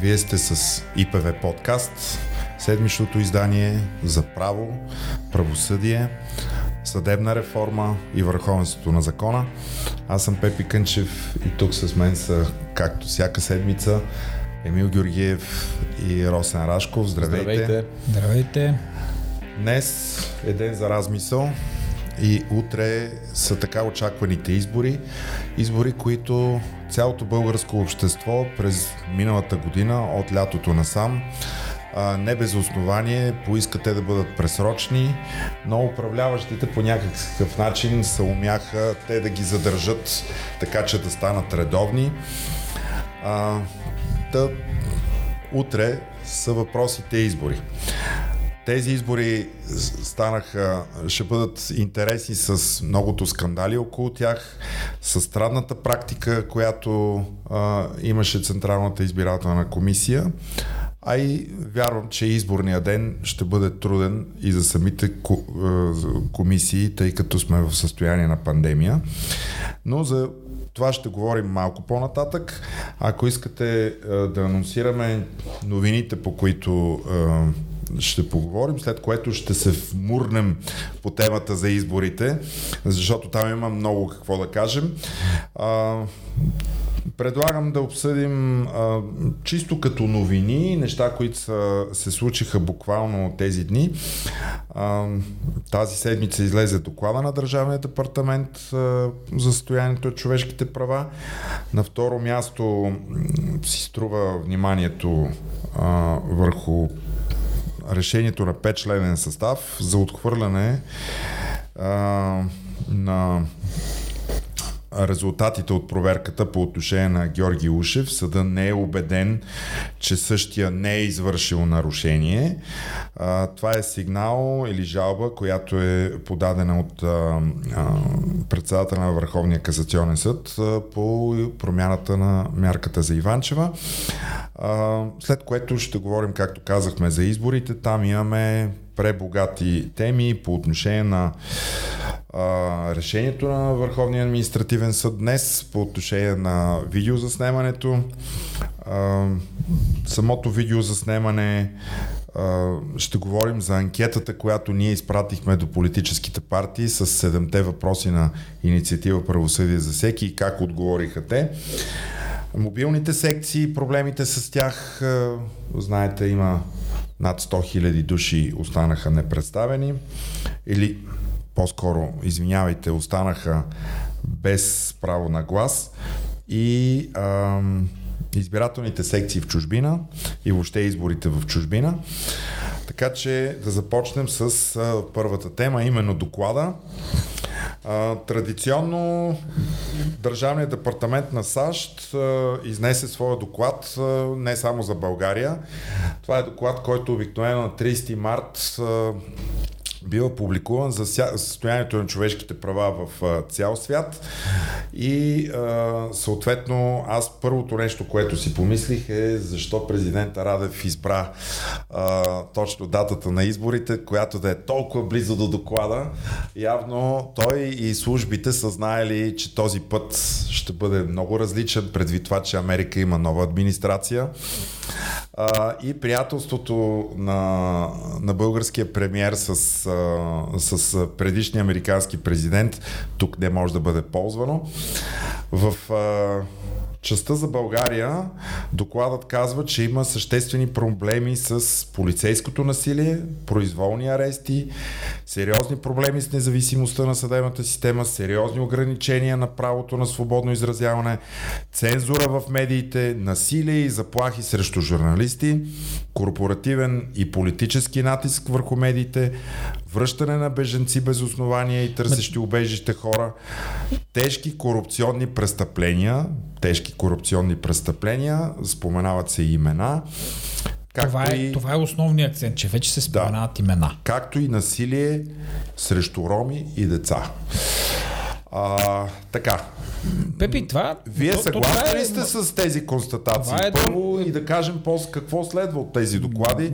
Вие сте с ИПВ подкаст, седмичното издание за право, правосъдие, съдебна реформа и върховенството на закона. Аз съм Пепи Кънчев и тук с мен са, както всяка седмица, Емил Георгиев и Росен Рашков. Здравейте! Здравейте! Здравейте! Днес е ден за размисъл и утре са така очакваните избори. Избори, които цялото българско общество през миналата година, от лятото насам, не без основание поискате да бъдат пресрочни, но управляващите по някакъв начин се умяха те да ги задържат така, че да станат редовни. А, да, утре са въпросите избори. Тези избори станаха, ще бъдат интересни с многото скандали около тях, с странната практика, която а, имаше Централната избирателна комисия, а и вярвам, че изборния ден ще бъде труден и за самите комисии, тъй като сме в състояние на пандемия. Но за това ще говорим малко по-нататък. Ако искате да анонсираме новините, по които ще поговорим, след което ще се вмурнем по темата за изборите, защото там има много какво да кажем. А, предлагам да обсъдим а, чисто като новини, неща, които са, се случиха буквално тези дни. А, тази седмица излезе доклада на Държавния департамент а, за състоянието на човешките права. На второ място си струва вниманието а, върху решението на 5-членен състав за отхвърляне а, на резултатите от проверката по отношение на Георги Ушев. Съда не е убеден, че същия не е извършил нарушение. А, това е сигнал или жалба, която е подадена от председателя на Върховния касационен съд а, по промяната на мярката за Иванчева. А, след което ще говорим, както казахме, за изборите. Там имаме пребогати теми по отношение на а, решението на Върховния административен съд днес по отношение на видеозаснемането. А, самото видеозаснемане ще говорим за анкетата, която ние изпратихме до политическите партии с седемте въпроси на инициатива Правосъдие за всеки и как отговориха те. Мобилните секции, проблемите с тях, знаете, има над 100 000 души останаха непредставени или по-скоро, извинявайте, останаха без право на глас и ам, избирателните секции в чужбина и въобще изборите в чужбина. Така че да започнем с а, първата тема, именно доклада. А, традиционно Държавният департамент на САЩ а, изнесе своя доклад а, не само за България. Това е доклад, който обикновено на 30 март а, бива публикуван за състоянието на човешките права в цял свят и съответно аз първото нещо, което си помислих е защо президента Радев избра точно датата на изборите, която да е толкова близо до доклада. Явно той и службите са знаели, че този път ще бъде много различен, предвид това, че Америка има нова администрация. И приятелството на, на българския премьер с, а, с предишния американски президент тук не може да бъде ползвано. В а, частта за България докладът казва, че има съществени проблеми с полицейското насилие, произволни арести, сериозни проблеми с независимостта на съдебната система, сериозни ограничения на правото на свободно изразяване, цензура в медиите, насилие и заплахи срещу журналисти, корпоративен и политически натиск върху медиите, връщане на беженци без основания и търсещи убежище хора, тежки корупционни престъпления, тежки корупционни престъпления, споменават се и имена. Това е, и... това е основният акцент, че вече се споменават да, имена. Както и насилие срещу роми и деца. А, така. Пепи, това... Вие то- съгласни е- ли сте с тези констатации? Това е Първо и да кажем после какво следва от тези доклади.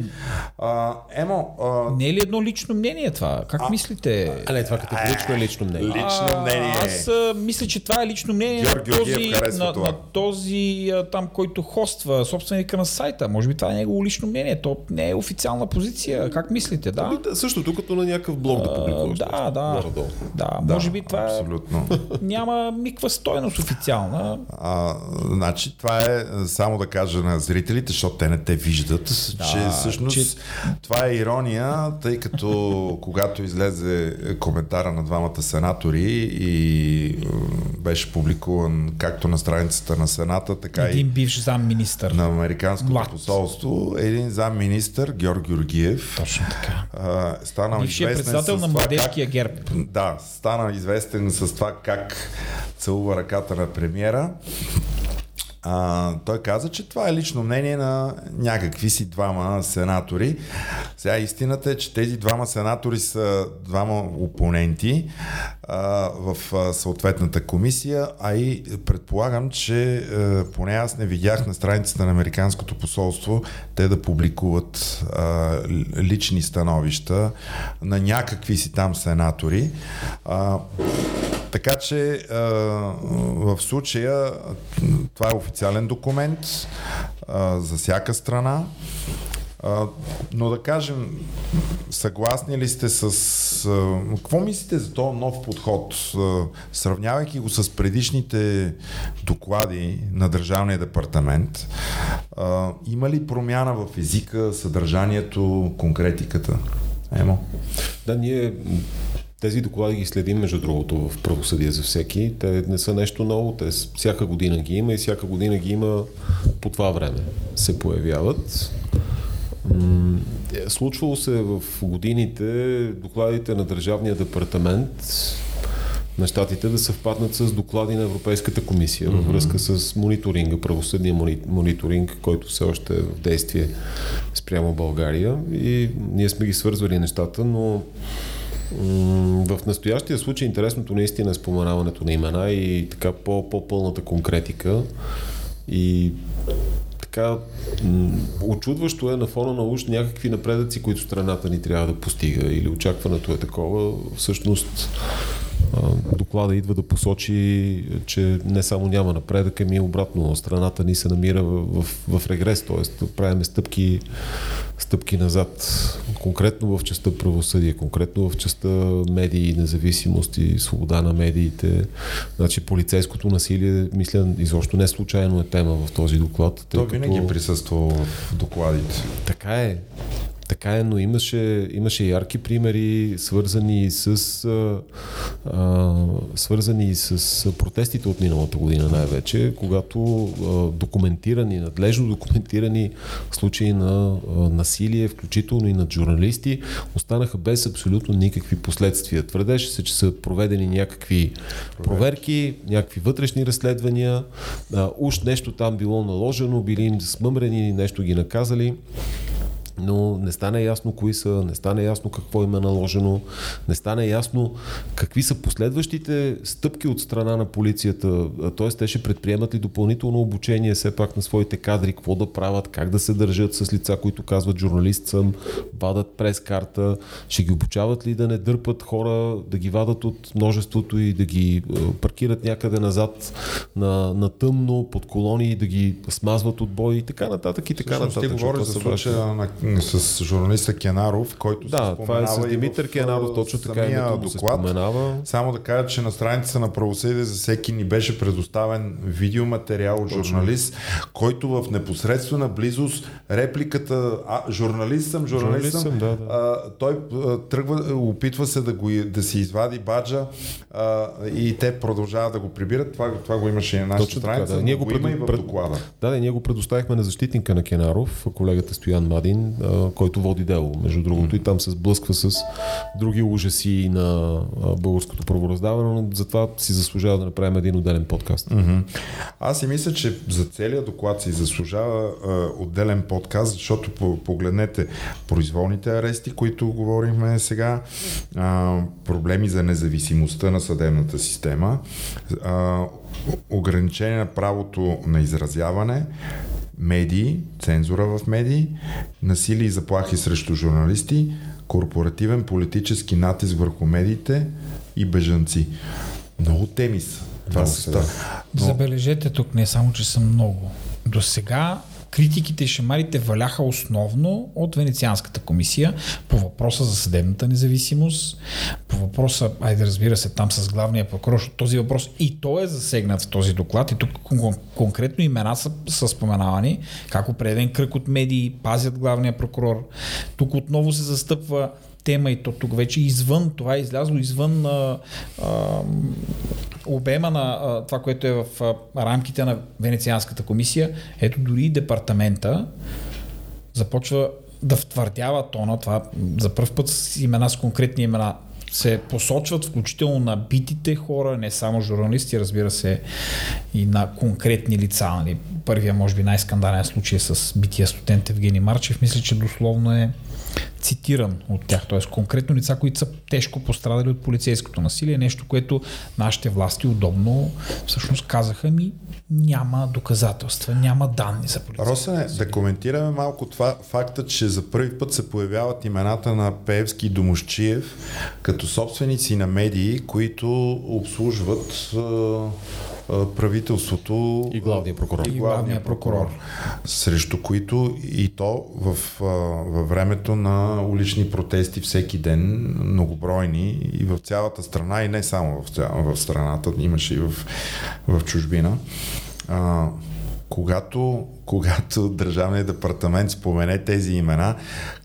А, Емо, а, Не е ли едно лично мнение това? Как мислите? А не, това категорично е лично мнение. лично А, мнение. Аз а, мисля, че това е лично мнение Георги на този, на, това. на този а, там, който хоства, собственика на сайта. Може би това е негово лично мнение. То не е официална позиция. Как мислите? Да. Ами да, Същото като на някакъв блог да публикуваш. да, да. Да, да, може би това Абсолютно. няма никаква стойност официална. А, значи, това е само да кажа на зрителите, защото те не те виждат, Да, че всъщност че- това е ирония, тъй като когато излезе коментара на двамата сенатори и беше публикуван както на страницата на Сената, така Един и бивш замминистър. на Американското Млад. посолство, един замминистър, Георг Георгиев, Точно така. а, станал Бившият известен председател на младежкия герб. да, стана известен с това как целува ръката на премиера. А, той каза, че това е лично мнение на някакви си двама сенатори. Сега истината е, че тези двама сенатори са двама опоненти в съответната комисия, а и предполагам, че а, поне аз не видях на страницата на Американското посолство те да публикуват лични становища на някакви си там сенатори. Така че в случая това е официален документ за всяка страна. Но да кажем, съгласни ли сте с... А, какво мислите за този нов подход? А, сравнявайки го с предишните доклади на Държавния департамент, а, има ли промяна в езика, съдържанието, конкретиката? Емо? Да, ние тези доклади ги следим, между другото, в правосъдие за всеки. Те не са нещо ново, те всяка година ги има и всяка година ги има по това време се появяват. Е, Случвало се в годините докладите на Държавния департамент на щатите да съвпаднат с доклади на Европейската комисия във връзка с мониторинга, правосъдния мони- мониторинг, който все още е в действие спрямо България. И ние сме ги свързвали нещата, но в настоящия случай интересното наистина е споменаването на имена и така по, по-пълната конкретика. И така, очудващо е на фона на уж някакви напредъци, които страната ни трябва да постига или очакването е такова. Всъщност доклада идва да посочи, че не само няма напредък, ами обратно, страната ни се намира в, в, в регрес, т.е. правиме стъпки, стъпки назад. Конкретно в частта правосъдие, конкретно в частта медии, независимост и свобода на медиите. Значи полицейското насилие, мисля, изобщо не случайно е тема в този доклад. Той винаги присъства в докладите. така е. Така е, но имаше, имаше ярки примери, свързани с, а, а, свързани с протестите от миналата година най-вече, когато а, документирани, надлежно документирани случаи на а, насилие, включително и над журналисти, останаха без абсолютно никакви последствия. Твърдеше се, че са проведени някакви проверки, някакви вътрешни разследвания, а, уж нещо там било наложено, били им смъмрени, нещо ги наказали но не стана ясно кои са, не стана ясно какво им е наложено, не стана ясно какви са последващите стъпки от страна на полицията, т.е. те ще предприемат ли допълнително обучение все пак на своите кадри, какво да правят, как да се държат с лица, които казват журналист съм, вадат през карта, ще ги обучават ли да не дърпат хора, да ги вадат от множеството и да ги паркират някъде назад на, на тъмно, под колони да ги смазват от бой и така нататък и така Всъщност нататък. ти говориш за случая на, с журналиста Кенаров, който Да, се това е с Димитър в, Кенаров, точно така самия името му се доклад. споменава. Само да кажа, че на страницата на правосъдие за всеки ни беше предоставен видеоматериал от журналист, който в непосредствена близост репликата а, журналист съм, журналист, Журналист съм, да, да. А, той а, тръгва, опитва се да, го, да си извади баджа а, и те продължават да го прибират. Това, това го имаше и на нашата Точно така, страница, да. но Ние го, го има и пред- в пред- доклада. Да, да, ние го предоставихме на защитника на Кенаров, колегата Стоян Мадин. Който води дело, между другото, и там се сблъсква с други ужаси на българското правораздаване, но затова си заслужава да направим един отделен подкаст. Аз си мисля, че за целият доклад си заслужава отделен подкаст, защото по, погледнете произволните арести, които говорихме сега, проблеми за независимостта на съдебната система, ограничение на правото на изразяване, медии, цензура в медии, насилие и заплахи срещу журналисти, корпоративен политически натиск върху медиите и бежанци. Много теми са. Това са да. Но- Забележете тук не само, че са много. До сега критиките и шамарите валяха основно от Венецианската комисия по въпроса за съдебната независимост, по въпроса, айде разбира се, там с главния прокурор, защото този въпрос и той е засегнат в този доклад и тук кон- конкретно имена са, са споменавани, как определен кръг от медии пазят главния прокурор. Тук отново се застъпва тема и то тук вече извън, това е излязло извън а, а, обема на а, това, което е в а, рамките на Венецианската комисия. Ето дори департамента започва да втвърдява тона, това за първ път с имена, с конкретни имена се посочват включително на битите хора, не само журналисти, разбира се, и на конкретни лица. Нали. Първия, може би, най-скандален случай е с бития студент Евгений Марчев. Мисля, че дословно е цитиран от тях, т.е. конкретно лица, които са тежко пострадали от полицейското насилие, нещо, което нашите власти удобно всъщност казаха ми няма доказателства, няма данни за полицейското Росене, да коментираме малко това факта, че за първи път се появяват имената на Пеевски и Домощиев като собственици на медии, които обслужват правителството И главния прокурор. И главния прокурор. Срещу които и то в, във времето на улични протести всеки ден, многобройни и в цялата страна и не само в, в страната, имаше и в, в чужбина. А, когато, когато Държавният департамент спомене тези имена,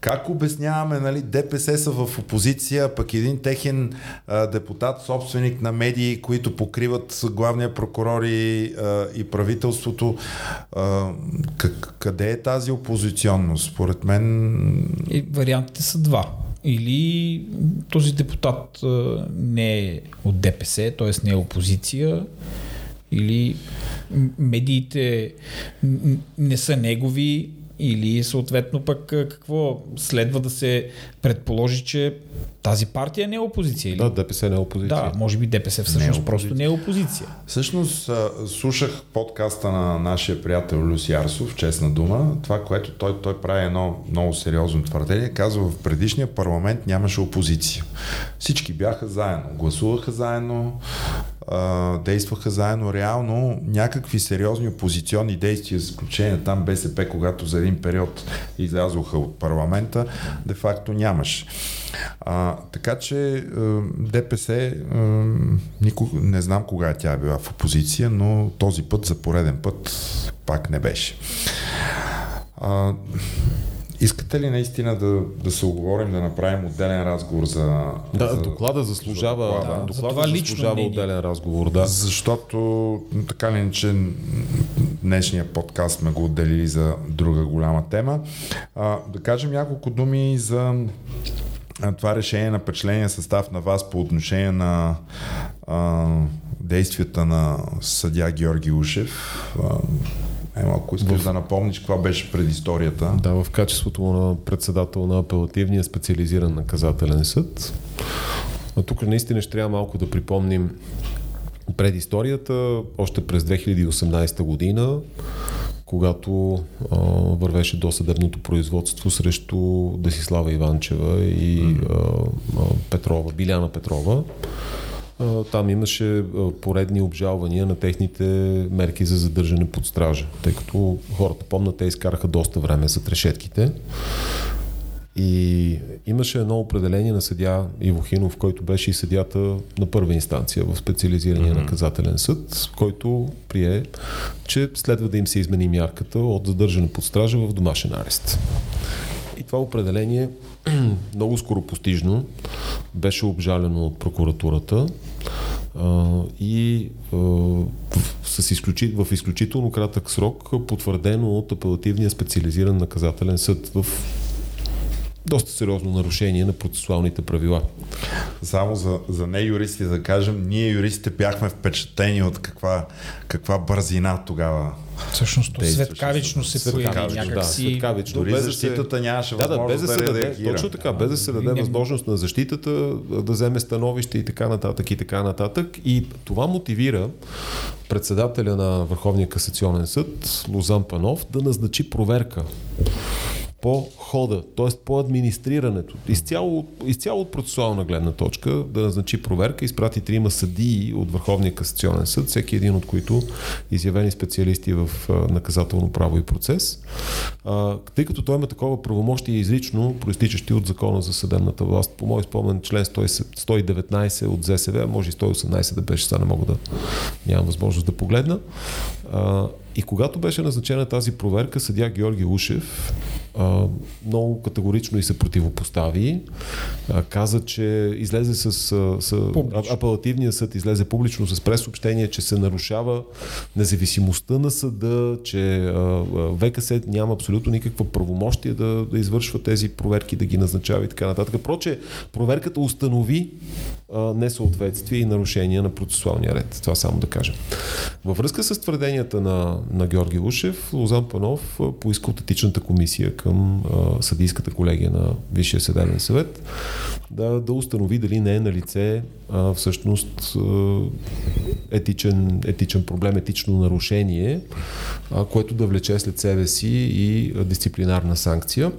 как обясняваме, нали, ДПС са в опозиция, пък един техен а, депутат, собственик на медии, които покриват главния прокурор и, а, и правителството, а, как, къде е тази опозиционност? Според мен И вариантите са два. Или този депутат не е от ДПС, т.е. не е опозиция, или медиите не са негови, или съответно пък какво следва да се предположи, че тази партия не е опозиция. Или? Да, ДПС не е опозиция. да, може би ДПС всъщност Не е просто не е опозиция. Всъщност слушах подкаста на нашия приятел Люси Арсов, честна дума. Това, което той, той прави едно много сериозно твърдение, казва в предишния парламент нямаше опозиция. Всички бяха заедно, гласуваха заедно, действаха заедно. Реално някакви сериозни опозиционни действия, с изключение там БСП, когато за един период излязоха от парламента, де факто нямаше. А, така че е, ДПС е, никога, не знам кога тя е била в опозиция, но този път за пореден път пак не беше. А, искате ли наистина да, да се оговорим, да направим отделен разговор за... Да, за, доклада заслужава, за доклада? Да, за доклада това лично заслужава отделен разговор, да. Защото така ли че днешния подкаст сме го отделили за друга голяма тема. А, да кажем няколко думи за това решение на печления състав на вас по отношение на а, действията на съдя Георги Ушев. Ема, ако искаш да напомниш каква беше предисторията. Да, в качеството на председател на апелативния специализиран наказателен съд. А тук наистина ще трябва малко да припомним предисторията. Още през 2018 година, когато а, вървеше досъдебното производство срещу Десислава Иванчева и а, а, Петрова, Биляна Петрова. А, Там имаше поредни обжалвания на техните мерки за задържане под стража, тъй като хората помнят, те изкараха доста време за решетките. И имаше едно определение на съдя Иво Хинов, който беше и съдята на първа инстанция в специализирания mm-hmm. наказателен съд, който прие, че следва да им се измени мярката от задържане под стража в домашен арест. И това определение много скоропостижно беше обжалено от прокуратурата а, и а, с изключи, в изключително кратък срок потвърдено от апелативния специализиран наказателен съд в доста сериозно нарушение на процесуалните правила. Само за, за не юристи да кажем, ние юристите бяхме впечатлени от каква, каква бързина тогава Всъщност то светкавично се появи някакси. Да, светкавично. Дори без защитата да нямаше да, да, без да, се даде, реагира. Точно така, без да се даде възможност на защитата да вземе становище и така нататък и така нататък. И това мотивира председателя на Върховния касационен съд Лозан Панов да назначи проверка по хода, т.е. по администрирането. Изцяло, изцяло от процесуална гледна точка да назначи проверка, изпрати трима съдии от Върховния касационен съд, всеки един от които изявени специалисти в наказателно право и процес. А, тъй като той има такова правомощие изрично, проистичащи от закона за съдебната власт, по мой спомен член 119 от ЗСВ, може и 118 да беше, сега не мога да нямам възможност да погледна. А, и когато беше назначена тази проверка, съдя Георги Ушев а, много категорично и се противопостави. А, каза, че излезе с, с апелативния съд, излезе публично с пресъобщение, че се нарушава независимостта на съда, че а, ВКС няма абсолютно никаква правомощие да, да извършва тези проверки, да ги назначава и така нататък. Проче, проверката установи а, несъответствие и нарушения на процесуалния ред. Това само да кажем. Във връзка с твърденията на, на Георги Лушев, Лозан Панов поиска от етичната комисия към а, съдийската колегия на Висшия съдебен съвет да, да установи дали не е на лице а, всъщност а, етичен, етичен проблем, етично нарушение, а, което да влече след себе си и а, дисциплинарна санкция.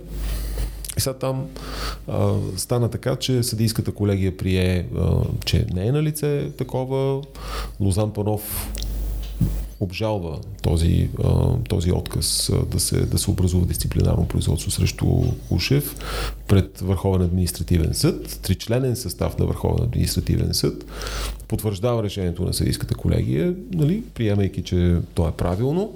И сега там а, стана така, че съдийската колегия прие, а, че не е на лице такова. Лозан Панов обжалва този, този отказ да се, да се образува дисциплинарно производство срещу Ушев пред Върховен административен съд. Тричленен състав на Върховен административен съд потвърждава решението на съдийската колегия, нали, приемайки, че то е правилно.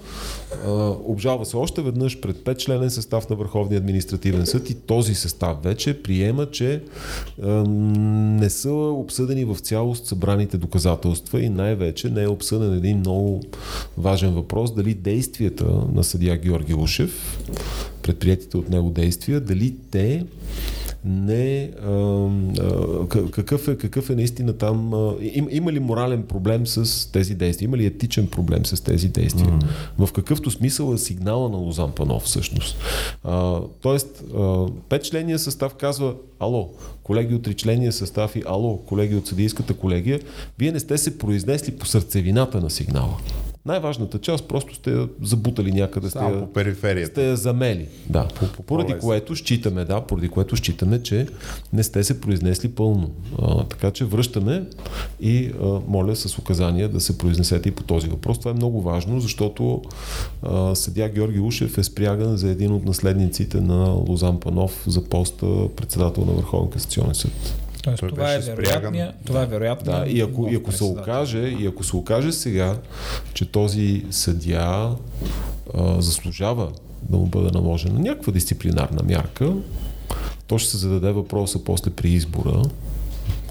Обжалва се още веднъж пред петчленен състав на Върховния административен съд и този състав вече приема, че не са обсъдени в цялост събраните доказателства и най-вече не е обсъден един много важен въпрос, дали действията на съдия Георги Ушев, предприятите от него действия, дали те не а, а, какъв, е, какъв е наистина там а, им, има ли морален проблем с тези действия, има ли етичен проблем с тези действия? Mm. в какъвто смисъл е сигнала на Лозан Панов всъщност? А, тоест а, петчления състав казва ало, колеги от тричления състав и ало, колеги от съдийската колегия вие не сте се произнесли по сърцевината на сигнала най-важната част просто сте я забутали някъде. Сте по периферията. Сте я замели. Да. По, по, поради което считаме, да, поради което считаме, че не сте се произнесли пълно. А, така че връщаме и а, моля с указания да се произнесете и по този въпрос. Това е много важно, защото а, съдя Георги Ушев е спряган за един от наследниците на Лозан Панов за поста председател на Върховен касационен съд. Тоест, Той това, е вероятния, това е вероятно. Да, и ако, и ако се окаже, и ако се окаже сега, че този съдия а, заслужава да му бъде наложена някаква дисциплинарна мярка, то ще се зададе въпроса после при избора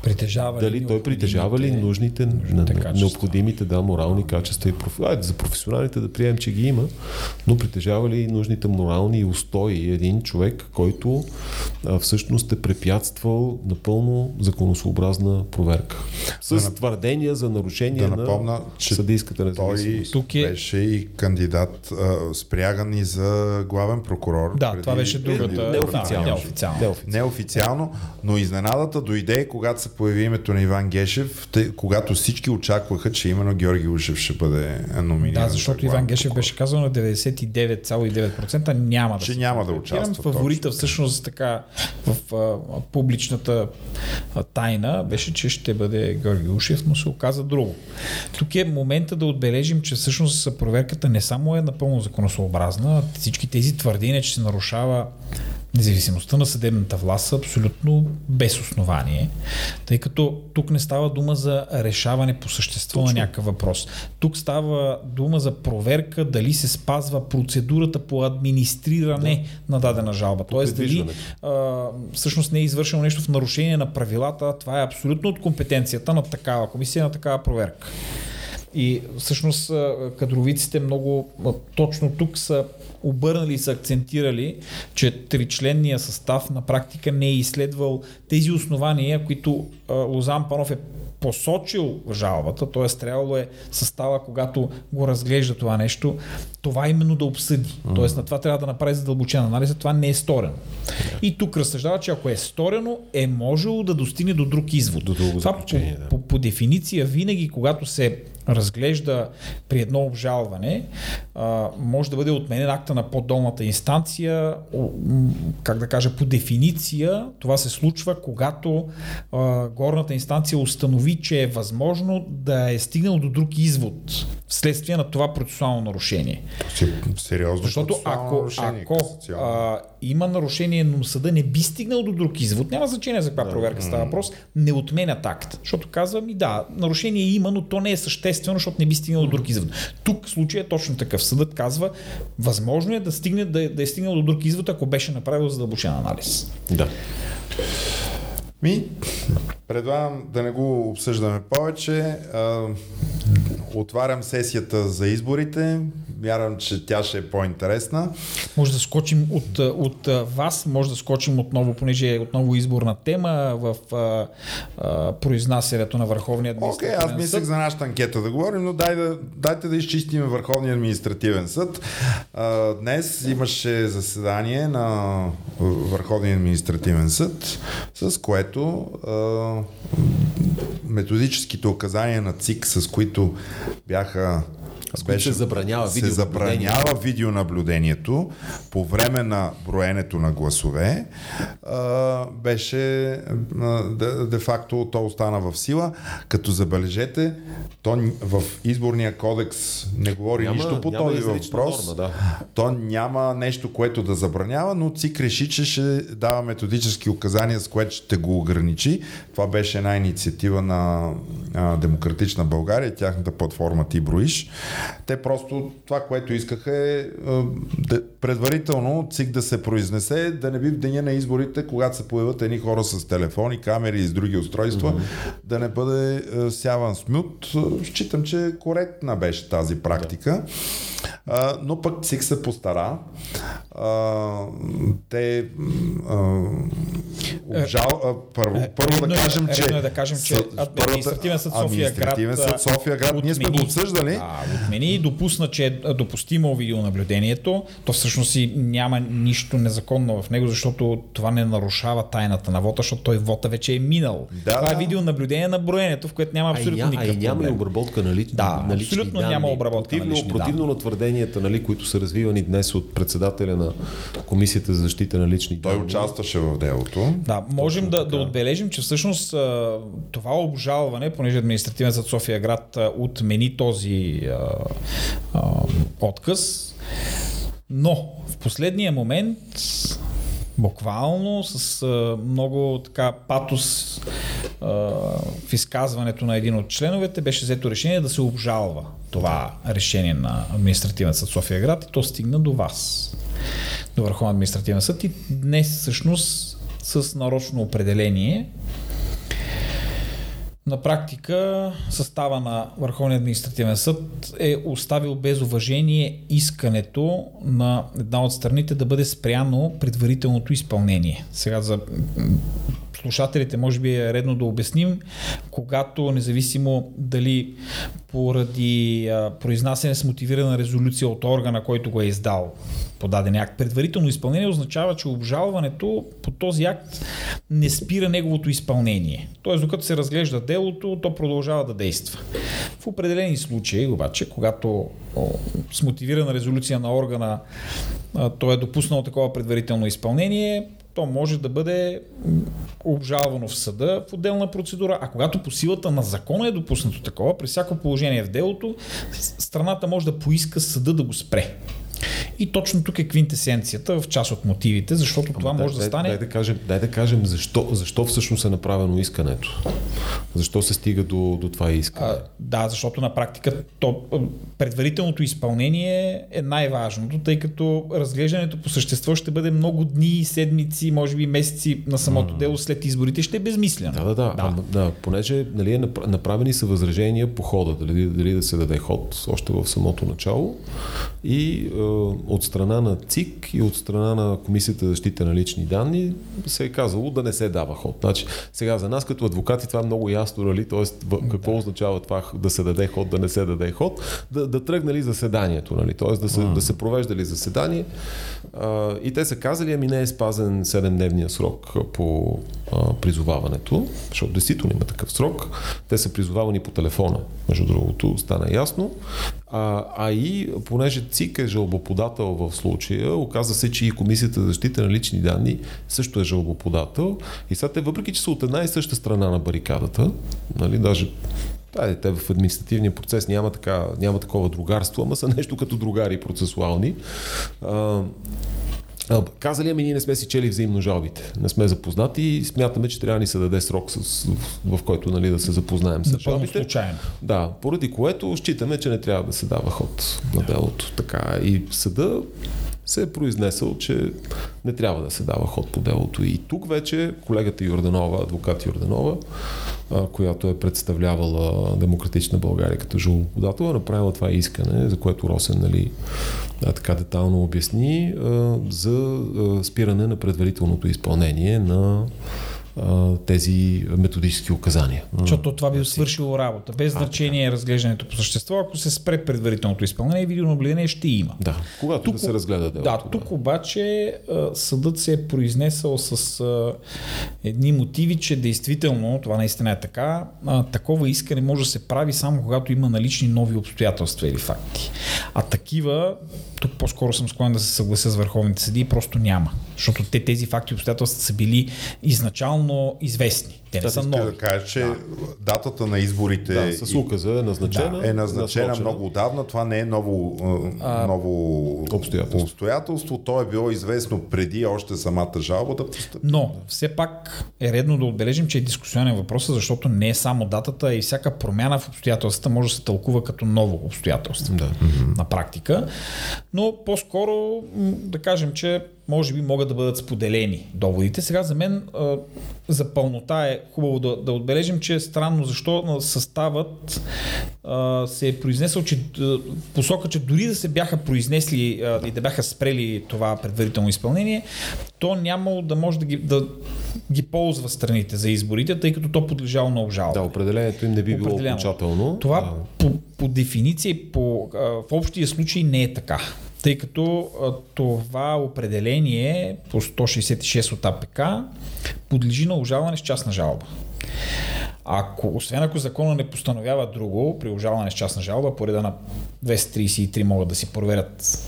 Притежава Дали ли той притежава ли нужните, нужните необходимите да, морални качества и профи... Айде, за професионалите да приемем, че ги има, но притежава ли нужните морални устои един човек, който а, всъщност е препятствал напълно законосообразна проверка. С да, твърдения за нарушение да напомна, на че съдийската независимост. Той Тук е... беше и кандидат, а, спряган и за главен прокурор. Да, преди... това беше другата. Неофициално. Да, неофициално. неофициално. Неофициално, но изненадата дойде, когато се появи името на Иван Гешев, тъй, когато всички очакваха, че именно Георги Ушев ще бъде номиниран. Да, защото Иван Гешев беше казал на 99,9% няма да че няма да участва. Фаворита точно. всъщност така в а, публичната а, тайна беше, че ще бъде Георги Ушев, но се оказа друго. Тук е момента да отбележим, че всъщност проверката не само е напълно законосообразна, всички тези твърдения, че се нарушава независимостта на съдебната власт са абсолютно без основание, тъй като тук не става дума за решаване по същество Точно. на някакъв въпрос. Тук става дума за проверка дали се спазва процедурата по администриране да. на дадена жалба. Тоест дали а, всъщност не е извършено нещо в нарушение на правилата, това е абсолютно от компетенцията на такава комисия, на такава проверка. И всъщност кадровиците много точно тук са обърнали и са акцентирали, че тричленния състав на практика не е изследвал тези основания, които Лозан Панов е посочил жалбата, т.е. трябвало е състава, когато го разглежда това нещо, това именно да обсъди. Mm-hmm. Т.е. на това трябва да направи задълбочен анализ, това не е сторено. И тук разсъждава, че ако е сторено, е можело да достигне до друг извод. До това по, да. по, по дефиниция, винаги, когато се разглежда при едно обжалване, а, може да бъде отменен акта на по-долната инстанция, как да кажа, по дефиниция това се случва, когато а, горната инстанция установи, че е възможно да е стигнал до друг извод вследствие на това процесуално нарушение. Сериозно. Защото ако, ако а, има нарушение, но съда не би стигнал до друг извод, няма значение за каква проверка става въпрос, не отменя акт. Защото казва ми да, нарушение има, но то не е съществено, защото не би стигнал до друг извод. Тук случай е точно такъв. Съдът казва, възможно е да, стигне, да, да е стигнал до друг извод, ако беше направил задълбочен анализ. Да. Ми, предлагам да не го обсъждаме повече. Отварям сесията за изборите. Вярвам, че тя ще е по-интересна. Може да скочим от, от вас, може да скочим отново, понеже е отново изборна тема в а, а, произнасянето на Върховния административен okay, аз мислех за нашата анкета да говорим, но дай да, дайте да изчистим Върховния административен съд. А, днес имаше заседание на Върховния административен съд, с което а, методическите указания на ЦИК, с които бяха с беше, се забранява, се забранява видеонаблюдението по време на броенето на гласове, а, беше де-факто то остана в сила, като забележете, то в изборния кодекс не говори няма, нищо по този въпрос. Норма, да. То няма нещо, което да забранява, но ЦИК реши, че ще дава методически указания, с което ще го ограничи. Това беше една инициатива на а, Демократична България, тяхната платформа Ти броиш. Те просто това, което искаха е предварително ЦИК да се произнесе, да не би в деня на изборите, когато се появят едни хора с телефони, камери и с други устройства, mm-hmm. да не бъде сяван смют. Считам, че коректна беше тази практика. А, но пък ЦИК се постара. А, те а, обжал, а, първо, е, първо да кажем, че, е да кажем, че административен съд София град, съд София град ние сме го обсъждали. Да, отмени и допусна, че е допустимо видеонаблюдението. То всъщност и няма нищо незаконно в него, защото това не нарушава тайната на вота, защото той вота вече е минал. Да, това е видеонаблюдение на броенето, в което няма абсолютно никакъв проблем. А няма и обработка на, лични, да, на лични абсолютно данни. няма обработка противно, на лични Противно на твърденията, нали, които са развивани днес от председателя на Комисията за защита на лични данни. Той участваше в делото. Да, можем да, да отбележим, че всъщност това обжалване, понеже административен съд София град отмени този а, а, отказ, но в последния момент буквално с много така патос в изказването на един от членовете беше взето решение да се обжалва това решение на административен съд София град и то стигна до вас, до Върховен административен съд и днес всъщност с нарочно определение на практика състава на Върховния административен съд е оставил без уважение искането на една от страните да бъде спряно предварителното изпълнение. Сега за слушателите може би е редно да обясним, когато независимо дали поради а, произнасяне с мотивирана резолюция от органа, който го е издал подаден акт. Предварително изпълнение означава, че обжалването по този акт не спира неговото изпълнение. Тоест, докато се разглежда делото, то продължава да действа. В определени случаи, обаче, когато с мотивирана резолюция на органа той е допуснал такова предварително изпълнение, то може да бъде обжалвано в съда в отделна процедура, а когато по силата на закона е допуснато такова, при всяко положение в делото, страната може да поиска съда да го спре. И точно тук е квинтесенцията в част от мотивите, защото Ама това дай, може да стане. Дай, дай, да кажем, дай да кажем защо, защо всъщност е направено искането. Защо се стига до, до това искане? А, да, защото на практика то, предварителното изпълнение е най-важното, тъй като разглеждането по същество ще бъде много дни, седмици, може би месеци на самото дело след изборите, ще е безмислено. Да, да, да. да. А, да понеже нали, е направени са възражения по хода, дали, дали да се даде ход още в самото начало и от страна на ЦИК и от страна на Комисията за защита на лични данни се е казало да не се дава ход. Значи, сега за нас като адвокати това е много ясно, нали? т.е. какво да. означава това да се даде ход, да не се даде ход, да, да тръгнали заседанието, нали? т.е. Да се, да се провеждали заседание а, и те са казали, ами не е спазен 7-дневния срок по а, призоваването, защото действително има такъв срок. Те са призовавани по телефона, между другото, стана ясно. А, а и понеже ЦИК е жалбоподател в случая, оказа се, че и Комисията за защита на лични данни също е жалбоподател. И сега те, въпреки че са от една и съща страна на барикадата, нали, даже да, те в административния процес няма, така, няма такова другарство, ама са нещо като другари процесуални. А, Казали, ами ние не сме си чели взаимно жалбите. Не сме запознати и смятаме, че трябва да ни се даде срок, с, в, в който нали, да се запознаем с жалбите. случайно. Да, поради което считаме, че не трябва да се дава ход на делото. Така. И съда се е произнесъл, че не трябва да се дава ход по делото. И тук вече колегата Йорданова, адвокат Йорданова, която е представлявала Демократична България като жалбоподател, е направила това искане, за което Росен нали, така детално обясни, за спиране на предварителното изпълнение на тези методически указания. Защото това би свършило работа. Без значение разглеждането по същество. Ако се спре предварителното изпълнение, видеонаблюдение ще има. Да, когато тук, да се разгледа делото. Да, тук да. обаче съдът се е произнесъл с едни мотиви, че действително, това наистина е така, такова искане може да се прави само когато има налични нови обстоятелства или факти. А такива, тук по-скоро съм склонен да се съглася с върховните съди, просто няма. Защото те тези факти и обстоятелства са били изначално известни. Те не са нови. да кажа, че да. датата на изборите да, с указа е назначена. Да, е назначена насочена. много отдавна. Това не е ново, а, ново обстоятелство. обстоятелство. То е било известно преди още самата жалба да постъпи. Но все пак е редно да отбележим, че е дискусионен въпрос, защото не е само датата и всяка промяна в обстоятелствата може да се тълкува като ново обстоятелство да. на практика. Но по-скоро да кажем, че може би могат да бъдат споделени доводите. Сега за мен за пълнота е хубаво да, да отбележим, че е странно защо съставът а, се е произнесъл, че посока, че дори да се бяха произнесли а, и да бяха спрели това предварително изпълнение, то нямало да може да ги, да ги ползва страните за изборите, тъй като то подлежало на обжалване. Да, определението им не би било окончателно. Това да. по, по дефиниция по, а, в общия случай не е така тъй като това определение по 166 от АПК подлежи на обжалване с частна жалба. Ако, освен ако закона не постановява друго, при обжалване с частна жалба, по реда на 233 могат да си проверят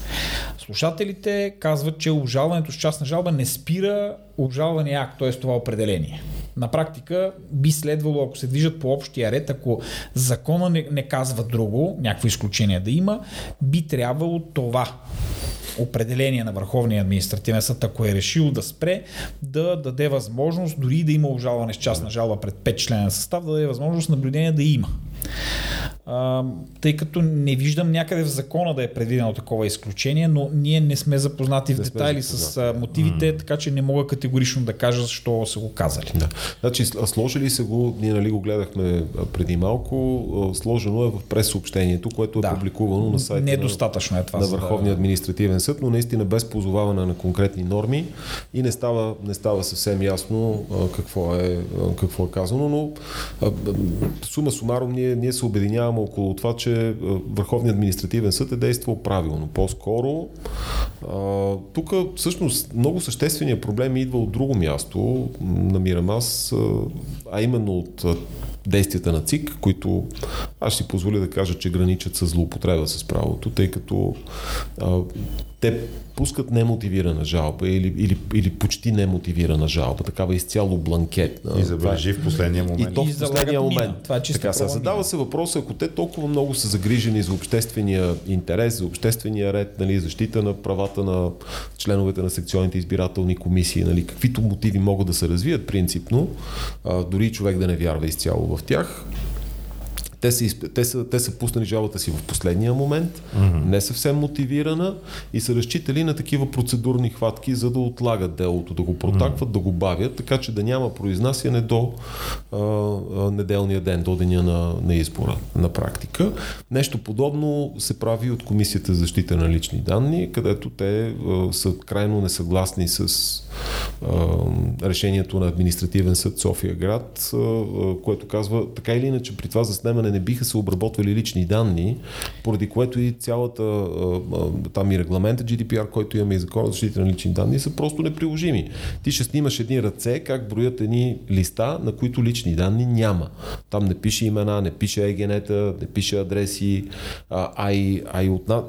слушателите, казват, че обжалването с частна жалба не спира обжалвания акт, т.е. това определение. На практика би следвало, ако се движат по общия ред, ако закона не, не казва друго, някакво изключение да има, би трябвало това определение на Върховния административен съд, ако е решил да спре, да даде възможност, дори да има обжалване с частна жалба пред 5 члена състав, да даде възможност наблюдение да има а, тъй като не виждам някъде в закона да е предвидено такова изключение, но ние не сме запознати в детайли с а, мотивите, mm. така че не мога категорично да кажа защо са го казали. Да. Значи, сложили се го, ние нали го гледахме преди малко, сложено е в прес-съобщението, което е да. публикувано на сайта Недостатъчно е това, на Върховния да... административен съд, но наистина без позоваване на конкретни норми и не става, не става съвсем ясно какво, е, какво е казано, но сума сумаром ние, ние се обединяваме само около това, че Върховният административен съд е действал правилно. По-скоро тук всъщност много същественият проблем идва от друго място, намирам аз, а именно от действията на ЦИК, които аз ще си позволя да кажа, че граничат с злоупотреба с правото, тъй като а, те пускат немотивирана жалба или, или, или почти немотивирана жалба, такава изцяло бланкетна. И забележи в последния момент. И то в последния мина. момент. Това е чиста така, сега, задава се въпроса, ако те толкова много са загрижени за обществения интерес, за обществения ред, нали, защита на правата на членовете на секционните избирателни комисии, нали, каквито мотиви могат да се развият принципно, а, дори човек да не вярва изцяло в тях, те са, те, са, те са пуснали жалбата си в последния момент, mm-hmm. не съвсем мотивирана и са разчитали на такива процедурни хватки, за да отлагат делото, да го протакват, mm-hmm. да го бавят, така че да няма произнасяне до а, а, неделния ден, до деня на, на избора на практика. Нещо подобно се прави от Комисията за защита на лични данни, където те а, са крайно несъгласни с а, решението на административен съд София град, а, а, което казва така или иначе при това заснемане не биха се обработвали лични данни, поради което и цялата там и регламента GDPR, който имаме и закона за защита на лични данни, са просто неприложими. Ти ще снимаш едни ръце, как броят едни листа, на които лични данни няма. Там не пише имена, не пише егенета, не пише адреси, а, и, а и отна...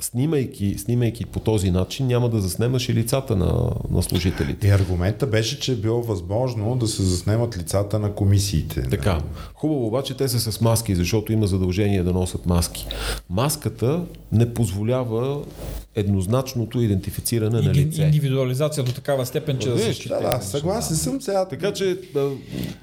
снимайки, снимайки по този начин няма да заснемаш и лицата на, на служителите. И аргумента беше, че е било възможно да се заснемат лицата на комисиите. Така. Хубаво обаче те са с маски, защото има задължение да носят маски. Маската не позволява еднозначното идентифициране на Иди- лице. Индивидуализация до такава степен, че да се Виж, счита. Да, да, съгласен съм сега. Така че, а,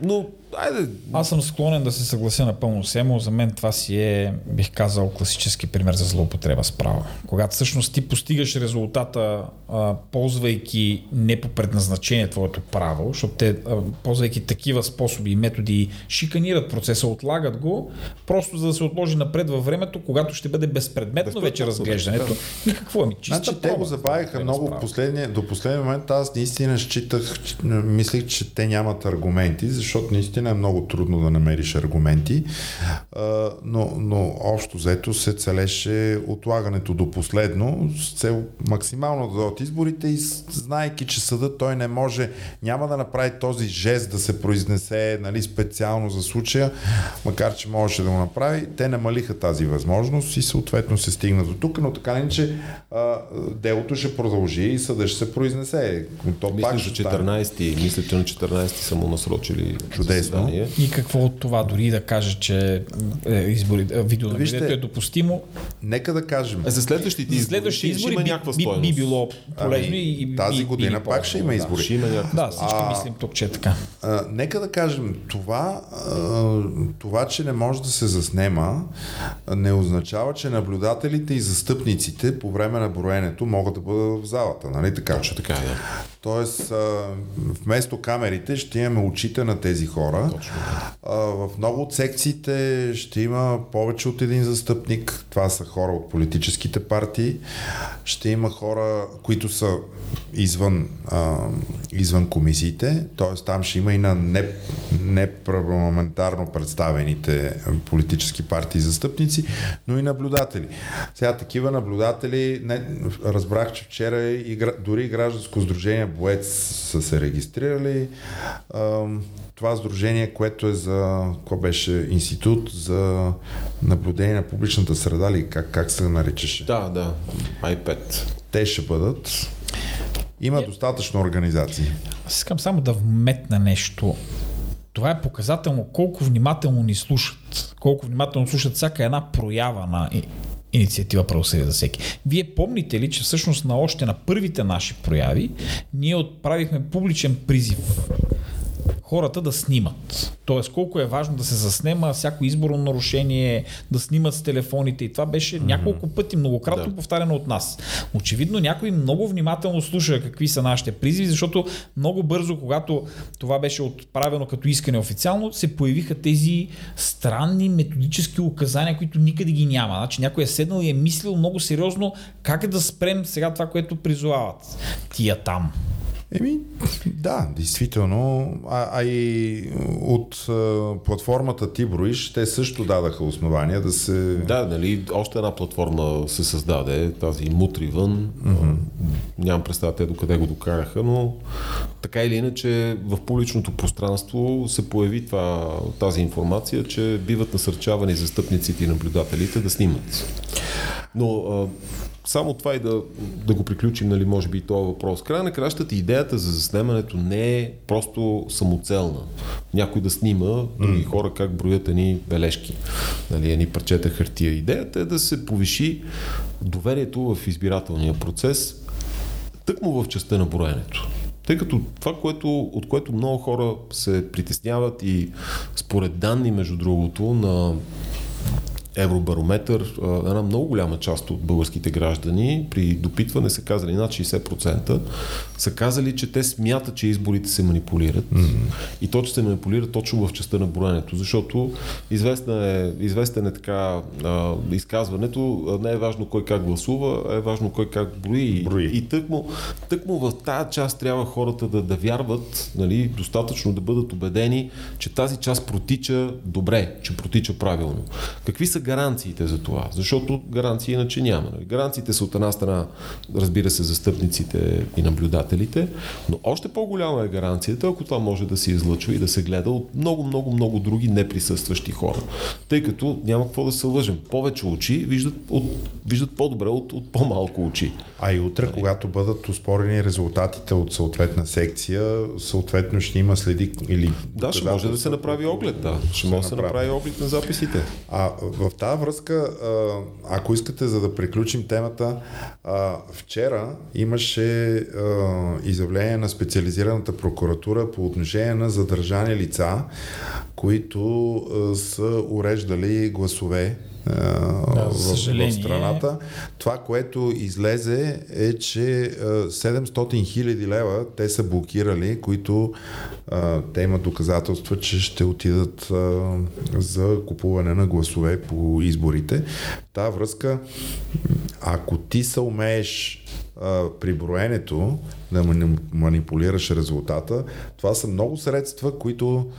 но, айде, Аз съм склонен да се съглася напълно с Емо. За мен това си е, бих казал, класически пример за злоупотреба с право. Когато всъщност ти постигаш резултата, а, ползвайки не по предназначение твоето право, защото те, а, ползвайки такива способи и методи, шиканират процеса, отлагат го, просто за да се отложи напред във времето, когато ще бъде безпредметно Безпредметно, вече разглеждането. И какво ми? Чиста Значи те го забавиха много в последния, до последния момент. Аз наистина считах, че- мислех, че те нямат аргументи, защото наистина е много трудно да намериш аргументи. А, но, но общо взето се целеше отлагането до последно с цел максимално да дойдат изборите и знаейки, че съдът той не може, няма да направи този жест да се произнесе нали, специално за случая, макар че можеше да го направи, те намалиха тази възможност и съответно се стигна до тук, но така не, че а, делото ще продължи и съдът ще се произнесе. То мисля, пак че ще стане. 14, мисля, че на 14 са му насрочили Чудесно. заседание. И какво от това, дори да кажа, че е, избори, е, видеонаблюдението е допустимо, Нека да кажем. А за следващите за избори, следващите ще- ще избори има би, някаква би, стойност. би било полезно Ами, и, и тази би- година би пак ще има избори. Ще има някаква Да, да всички А- мислим тук, че е така. А, нека да кажем, това, а, това, че не може да се заснема, не означава, че наблюдателите и застъпниците по време на броенето могат да бъдат в залата, нали така? Точно така, да. Тоест, вместо камерите ще имаме очите на тези хора. Точно. А, в много от секциите ще има повече от един застъпник. Това са хора от политическите партии. Ще има хора, които са извън, извън комисиите. Т.е. там ще има и на не, непарламентарно представените политически партии застъпници, но и наблюдатели. Сега такива наблюдатели, не, разбрах, че вчера и, дори и гражданско сдружение Боец са се регистрирали. Това сдружение, което е за, какво беше, институт за наблюдение на публичната среда ли, как, как се наричаше? Да, да. iPad. Те ще бъдат. Има достатъчно организации. Аз искам само да вметна нещо. Това е показателно колко внимателно ни слушат, колко внимателно слушат всяка една проява на инициатива Правосъдие за всеки. Вие помните ли, че всъщност на още на първите наши прояви ние отправихме публичен призив хората да снимат. Тоест колко е важно да се заснема всяко изборно нарушение, да снимат с телефоните и това беше mm-hmm. няколко пъти, многократно да. Да. повтаряно от нас. Очевидно някой много внимателно слуша какви са нашите призиви, защото много бързо, когато това беше отправено като искане официално, се появиха тези странни методически указания, които никъде ги няма. Значи някой е седнал и е мислил много сериозно как да спрем сега това, което призовават. Тия там Еми, да, действително. А, а и от а, платформата Ти броиш, те също дадаха основания да се... Да, нали, още една платформа се създаде, тази Мутри вън. Mm-hmm. Нямам представа те докъде го докараха, но така или иначе в публичното пространство се появи това, тази информация, че биват насърчавани застъпниците и наблюдателите да снимат. Но а, само това и да, да го приключим, нали, може би и този въпрос. Края на кращата идеята за заснемането не е просто самоцелна. Някой да снима други хора как броят едни бележки, нали, едни парчета хартия. Идеята е да се повиши доверието в избирателния процес, тъкмо в частта на броенето. Тъй като това, което, от което много хора се притесняват и според данни, между другото, на Евробарометър, една много голяма част от българските граждани при допитване са казали над 60%, са казали, че те смятат, че изборите се манипулират mm-hmm. и то, че се манипулират точно в частта на броенето, защото известна е, известен е така а, изказването, не е важно кой как гласува, е важно кой как брои. брои. И тъкмо, тъкмо в тази част трябва хората да, да вярват, нали, достатъчно да бъдат убедени, че тази част протича добре, че протича правилно. Какви са гаранциите за това? Защото гаранции иначе няма. Нали? Гаранциите са от една страна, разбира се, застъпниците и наблюдателите, но още по-голяма е гаранцията, ако това може да се излъчва и да се гледа от много, много, много други неприсъстващи хора. Тъй като няма какво да се лъжем. Повече очи виждат, от, виждат по-добре от, от по-малко очи. А и утре, когато бъдат успорени резултатите от съответна секция, съответно ще има следи или... Да, ще може да се направи оглед, да. Ще може да се направи оглед на записите. А в тази връзка, ако искате, за да приключим темата, вчера имаше изявление на специализираната прокуратура по отношение на задържани лица, които са уреждали гласове да, в, в страната. Това, което излезе е, че 700 хиляди лева те са блокирали, които те имат доказателства, че ще отидат за купуване на гласове по изборите. Та връзка, ако ти се умееш при броенето да манипулираш резултата. Това са много средства, които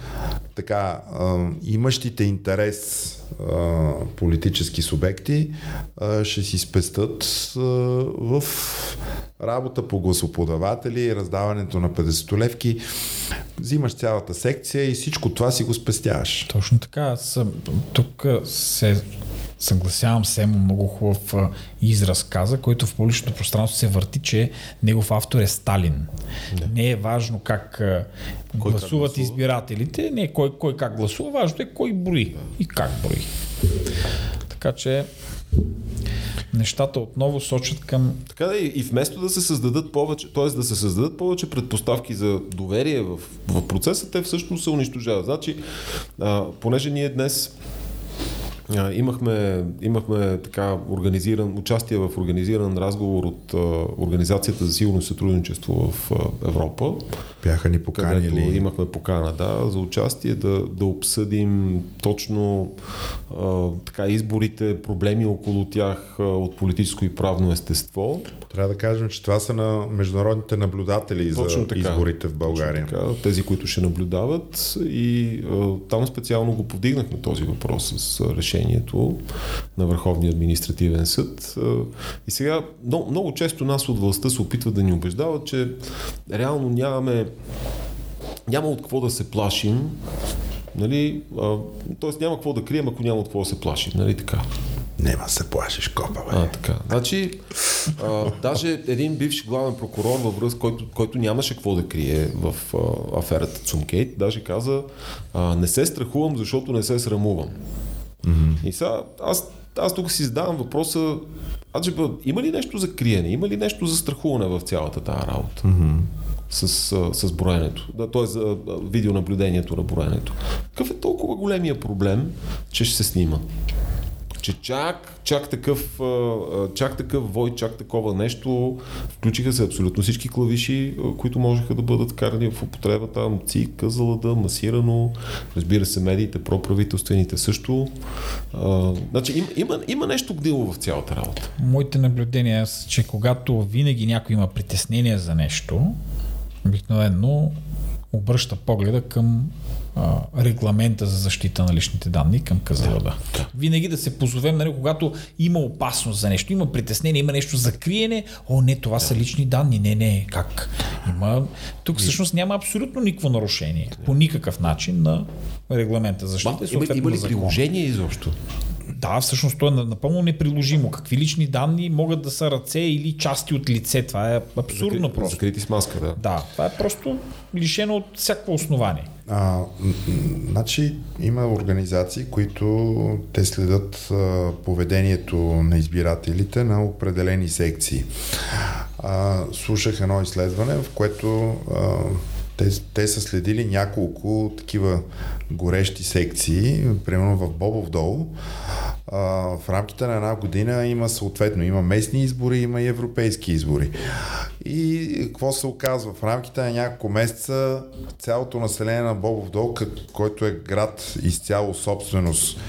така имащите интерес политически субекти ще си спестат в работа по гласоподаватели, раздаването на 50 левки. Взимаш цялата секция и всичко това си го спестяваш. Точно така. Тук се съгласявам се, много хубав израз каза, който в публичното пространство се върти, че негов автор е Сталин. Да. Не е важно как кой гласуват как гласува? избирателите, не е кой, кой как гласува, важно е кой брои и как брои. Така че нещата отново сочат към... Така да и вместо да се създадат повече, т.е. да се създадат повече предпоставки за доверие в, в процеса, те всъщност се унищожават. Значи, а, понеже ние днес Имахме, имахме така организиран, участие в организиран разговор от Организацията за сигурно сътрудничество в Европа. Бяха ни поканили. Имахме покана, да, за участие да, да обсъдим точно а, така изборите, проблеми около тях а, от политическо и правно естество. Трябва да кажем, че това са на международните наблюдатели точно за така, изборите в България. Точно така, тези, които ще наблюдават и а, там специално го повдигнахме този въпрос с решение решението на Върховния административен съд. И сега много, много често нас от властта се опитват да ни убеждават, че реално нямаме няма от какво да се плашим, нали, т.е. няма какво да крием, ако няма от какво да се плашим, нали така? Нема се плашиш, копа, бе. А, така. Значи, а, даже един бивш главен прокурор във връзка, който, който нямаше какво да крие в а, аферата Цумкейт, даже каза, а, не се страхувам, защото не се срамувам. Mm-hmm. И сега аз, аз тук си задавам въпроса, Аджиба, има ли нещо за криене, има ли нещо за страхуване в цялата тази работа? Mm-hmm. С, с броенето, да, т.е. за видеонаблюдението на броенето. Какъв е толкова големия проблем, че ще се снима? че чак, чак такъв, чак такъв вой, чак такова нещо, включиха се абсолютно всички клавиши, които можеха да бъдат карани в употреба там, ЦИК, Къзалада, масирано, разбира се, медиите, проправителствените също. Значи има, има, има нещо гнило в цялата работа. Моите наблюдения са, че когато винаги някой има притеснение за нещо, обикновено обръща погледа към а, регламента за защита на личните данни към КЗЛД. Да. Винаги да се позовем, нали, когато има опасност за нещо, има притеснение, има нещо за криене, о не, това да. са лични данни, не, не, как? Има... Тук всъщност няма абсолютно никакво нарушение, по никакъв начин на регламента за защита. Има, има ли приложение изобщо? Да, всъщност то е напълно неприложимо. Какви лични данни могат да са ръце или части от лице? Това е абсурдно Закри, просто. Закрити с маска, да. Да, това е просто лишено от всяко основание. А, значи има организации, които те следят а, поведението на избирателите на определени секции. А, слушах едно изследване, в което а, те, те са следили няколко такива горещи секции, примерно в Бобов дол. А, в рамките на една година има съответно, има местни избори, има и европейски избори. И какво се оказва? В рамките на няколко месеца цялото население на Бобов дол, който е град изцяло собственост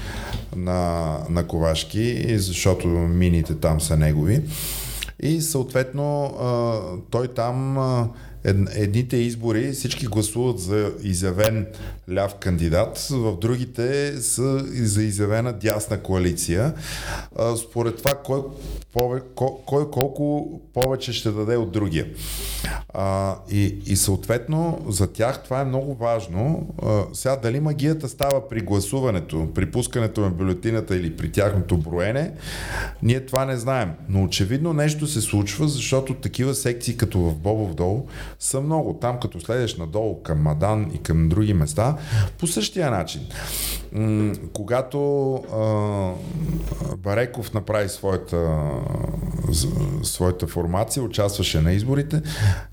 на, на Ковашки, защото мините там са негови. И съответно той там едните избори всички гласуват за изявен ляв кандидат, в другите са за изявена дясна коалиция. Според това кой, кой колко повече ще даде от другия. И, и съответно за тях това е много важно. Сега дали магията става при гласуването, при пускането на бюлетината или при тяхното броене, ние това не знаем. Но очевидно нещо се случва, защото такива секции като в Бобов дол са много. Там като следеш надолу към Мадан и към други места, по същия начин. Когато а, Бареков направи своята, своята формация, участваше на изборите,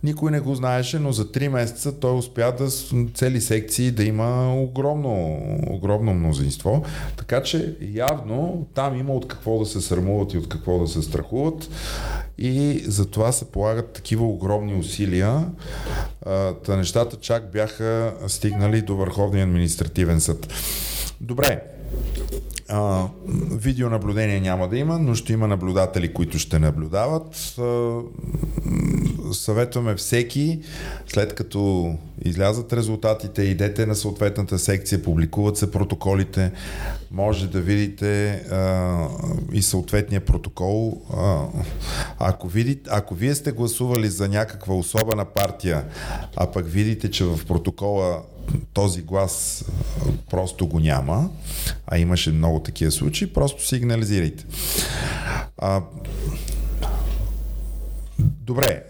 никой не го знаеше, но за 3 месеца той успя да цели секции да има огромно, огромно мнозинство. Така че явно там има от какво да се срамуват и от какво да се страхуват и за това се полагат такива огромни усилия. Та нещата чак бяха стигнали до Върховния административен съд. Добре, а, видеонаблюдение няма да има, но ще има наблюдатели, които ще наблюдават. А, съветваме всеки, след като излязат резултатите, идете на съответната секция, публикуват се протоколите, може да видите а, и съответния протокол. А, ако, видите, ако вие сте гласували за някаква особена партия, а пък видите, че в протокола този глас просто го няма, а имаше много такива случаи, просто сигнализирайте. А, Добре,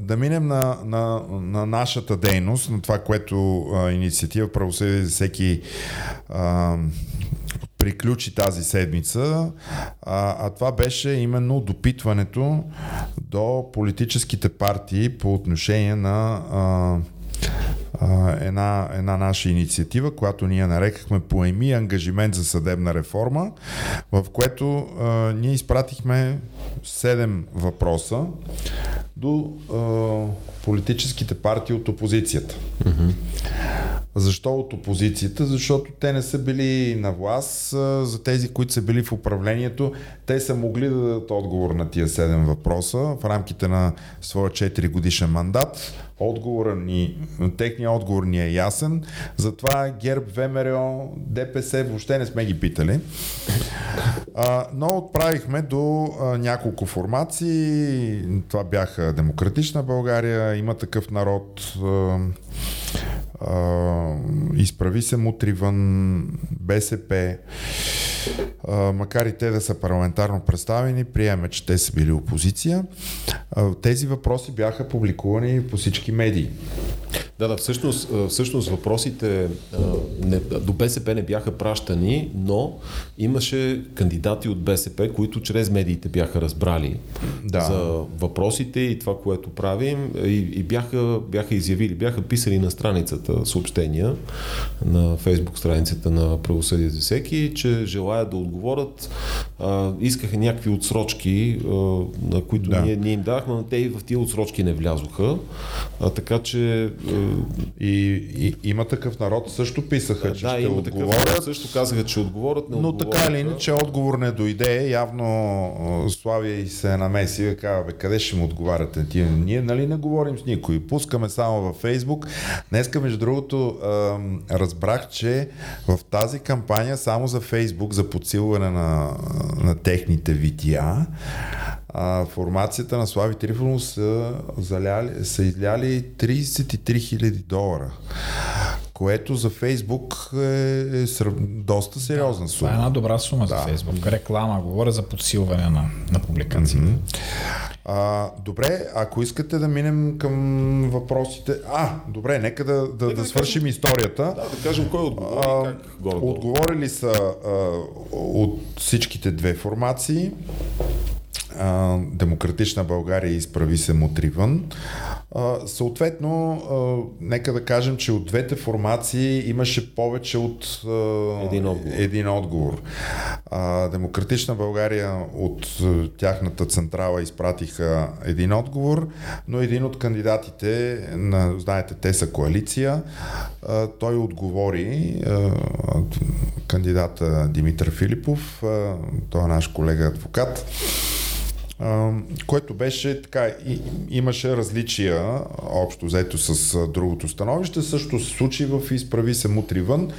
да минем на, на, на нашата дейност, на това, което а, инициатива Правосъдие за всеки а, приключи тази седмица, а, а това беше именно допитването до политическите партии по отношение на а, една, една наша инициатива, която ние нарекахме Поеми ангажимент за съдебна реформа, в което а, ние изпратихме 7 въпроса до а, политическите партии от опозицията. Mm-hmm. Защо от опозицията? Защото те не са били на власт. За тези, които са били в управлението, те са могли да дадат отговор на тия 7 въпроса в рамките на своя 4 годишен мандат. Отговора ни, техният отговор ни е ясен. Затова ГЕРБ, ВМРО, ДПС въобще не сме ги питали. А, но отправихме до а, няколко формации. Това бяха Демократична България, има такъв народ. А, изправи се мутривън, БСП, а, макар и те да са парламентарно представени, приеме, че те са били опозиция. Тези въпроси бяха публикувани по всички медии. Да, да, всъщност, всъщност въпросите не, до БСП не бяха пращани, но имаше кандидати от БСП, които чрез медиите бяха разбрали да. за въпросите и това, което правим и, и бяха, бяха изявили, бяха писали на страницата съобщения на фейсбук страницата на Правосъдие за всеки, че желаят да отговорят а, искаха някакви отсрочки, а, на които Да. ние, ние им дахме, но те и в тия отсрочки не влязоха. А, така че И, и има такъв народ, също писаха, че да, ще има такъв отговорят. народ, също казаха, че отговорят, не Но така или иначе отговор не дойде. Явно Славия и се намеси и казва, бе, къде ще му отговаряте? Тия, ние нали не говорим с никой. Пускаме само във Фейсбук. Днеска, между другото, разбрах, че в тази кампания само за Фейсбук, за подсилване на, на техните видеа, а, формацията на Слави Трифонов са, заляли, са изляли 33 000 долара. Което за Фейсбук е, е срав... доста сериозна сума. Това е една добра сума за Да. Фейсбук. Реклама, говоря за подсилване на, на публикациите. А, добре, ако искате да минем към въпросите. А, добре, нека да, да, да свършим историята. Да, да кажем кой отговори А, и как горе Отговорили са а, от всичките две формации. А, Демократична България и изправи се мутривън. А, съответно, а, нека да кажем, че от двете формации имаше повече от а, Един отговор. един отговор. А, Демократична България от а, тяхната централа изпратиха един отговор, но един от кандидатите, на, знаете, те са коалиция, а, той отговори, а, кандидата Димитър Филипов, а, той е наш колега адвокат, което беше така, и, имаше различия общо взето с другото становище. Също се случи в Изправи се мутри вън,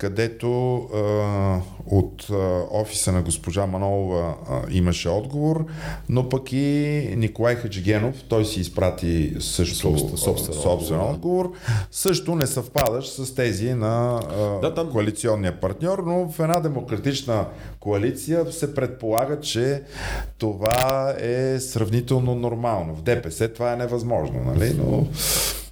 където а, от а, офиса на госпожа Манолова а, имаше отговор, но пък и Николай Хаджигенов, той си изпрати също Собствен- собствен собствен отговор, отговор, също не съвпадащ с тези на а, Да, там- коалиционния партньор, но в една демократична коалиция се предполага, че това е сравнително нормално. В ДПС това е невъзможно, нали? Но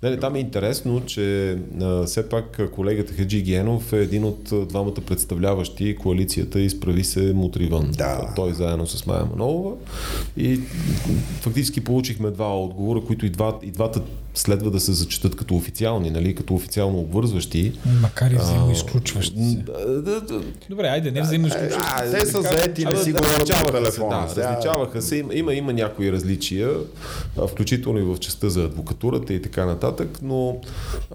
Не, не, там е интересно, че а, все пак колегата Хаджи Генов е един от двамата представляващи коалицията Изправи се Мутривън. Да. Той заедно с Майя Манолова. И фактически получихме два отговора, които и, два, и двата следва да се зачитат като официални, нали, като официално обвързващи. Макар и взаимоизключващи се. Добре, айде, не взаимоизключващи. а, те са заети, не си говорят по се, телефона. Да, различаваха се. Има, има, има някои различия, включително и в частта за адвокатурата и така нататък, но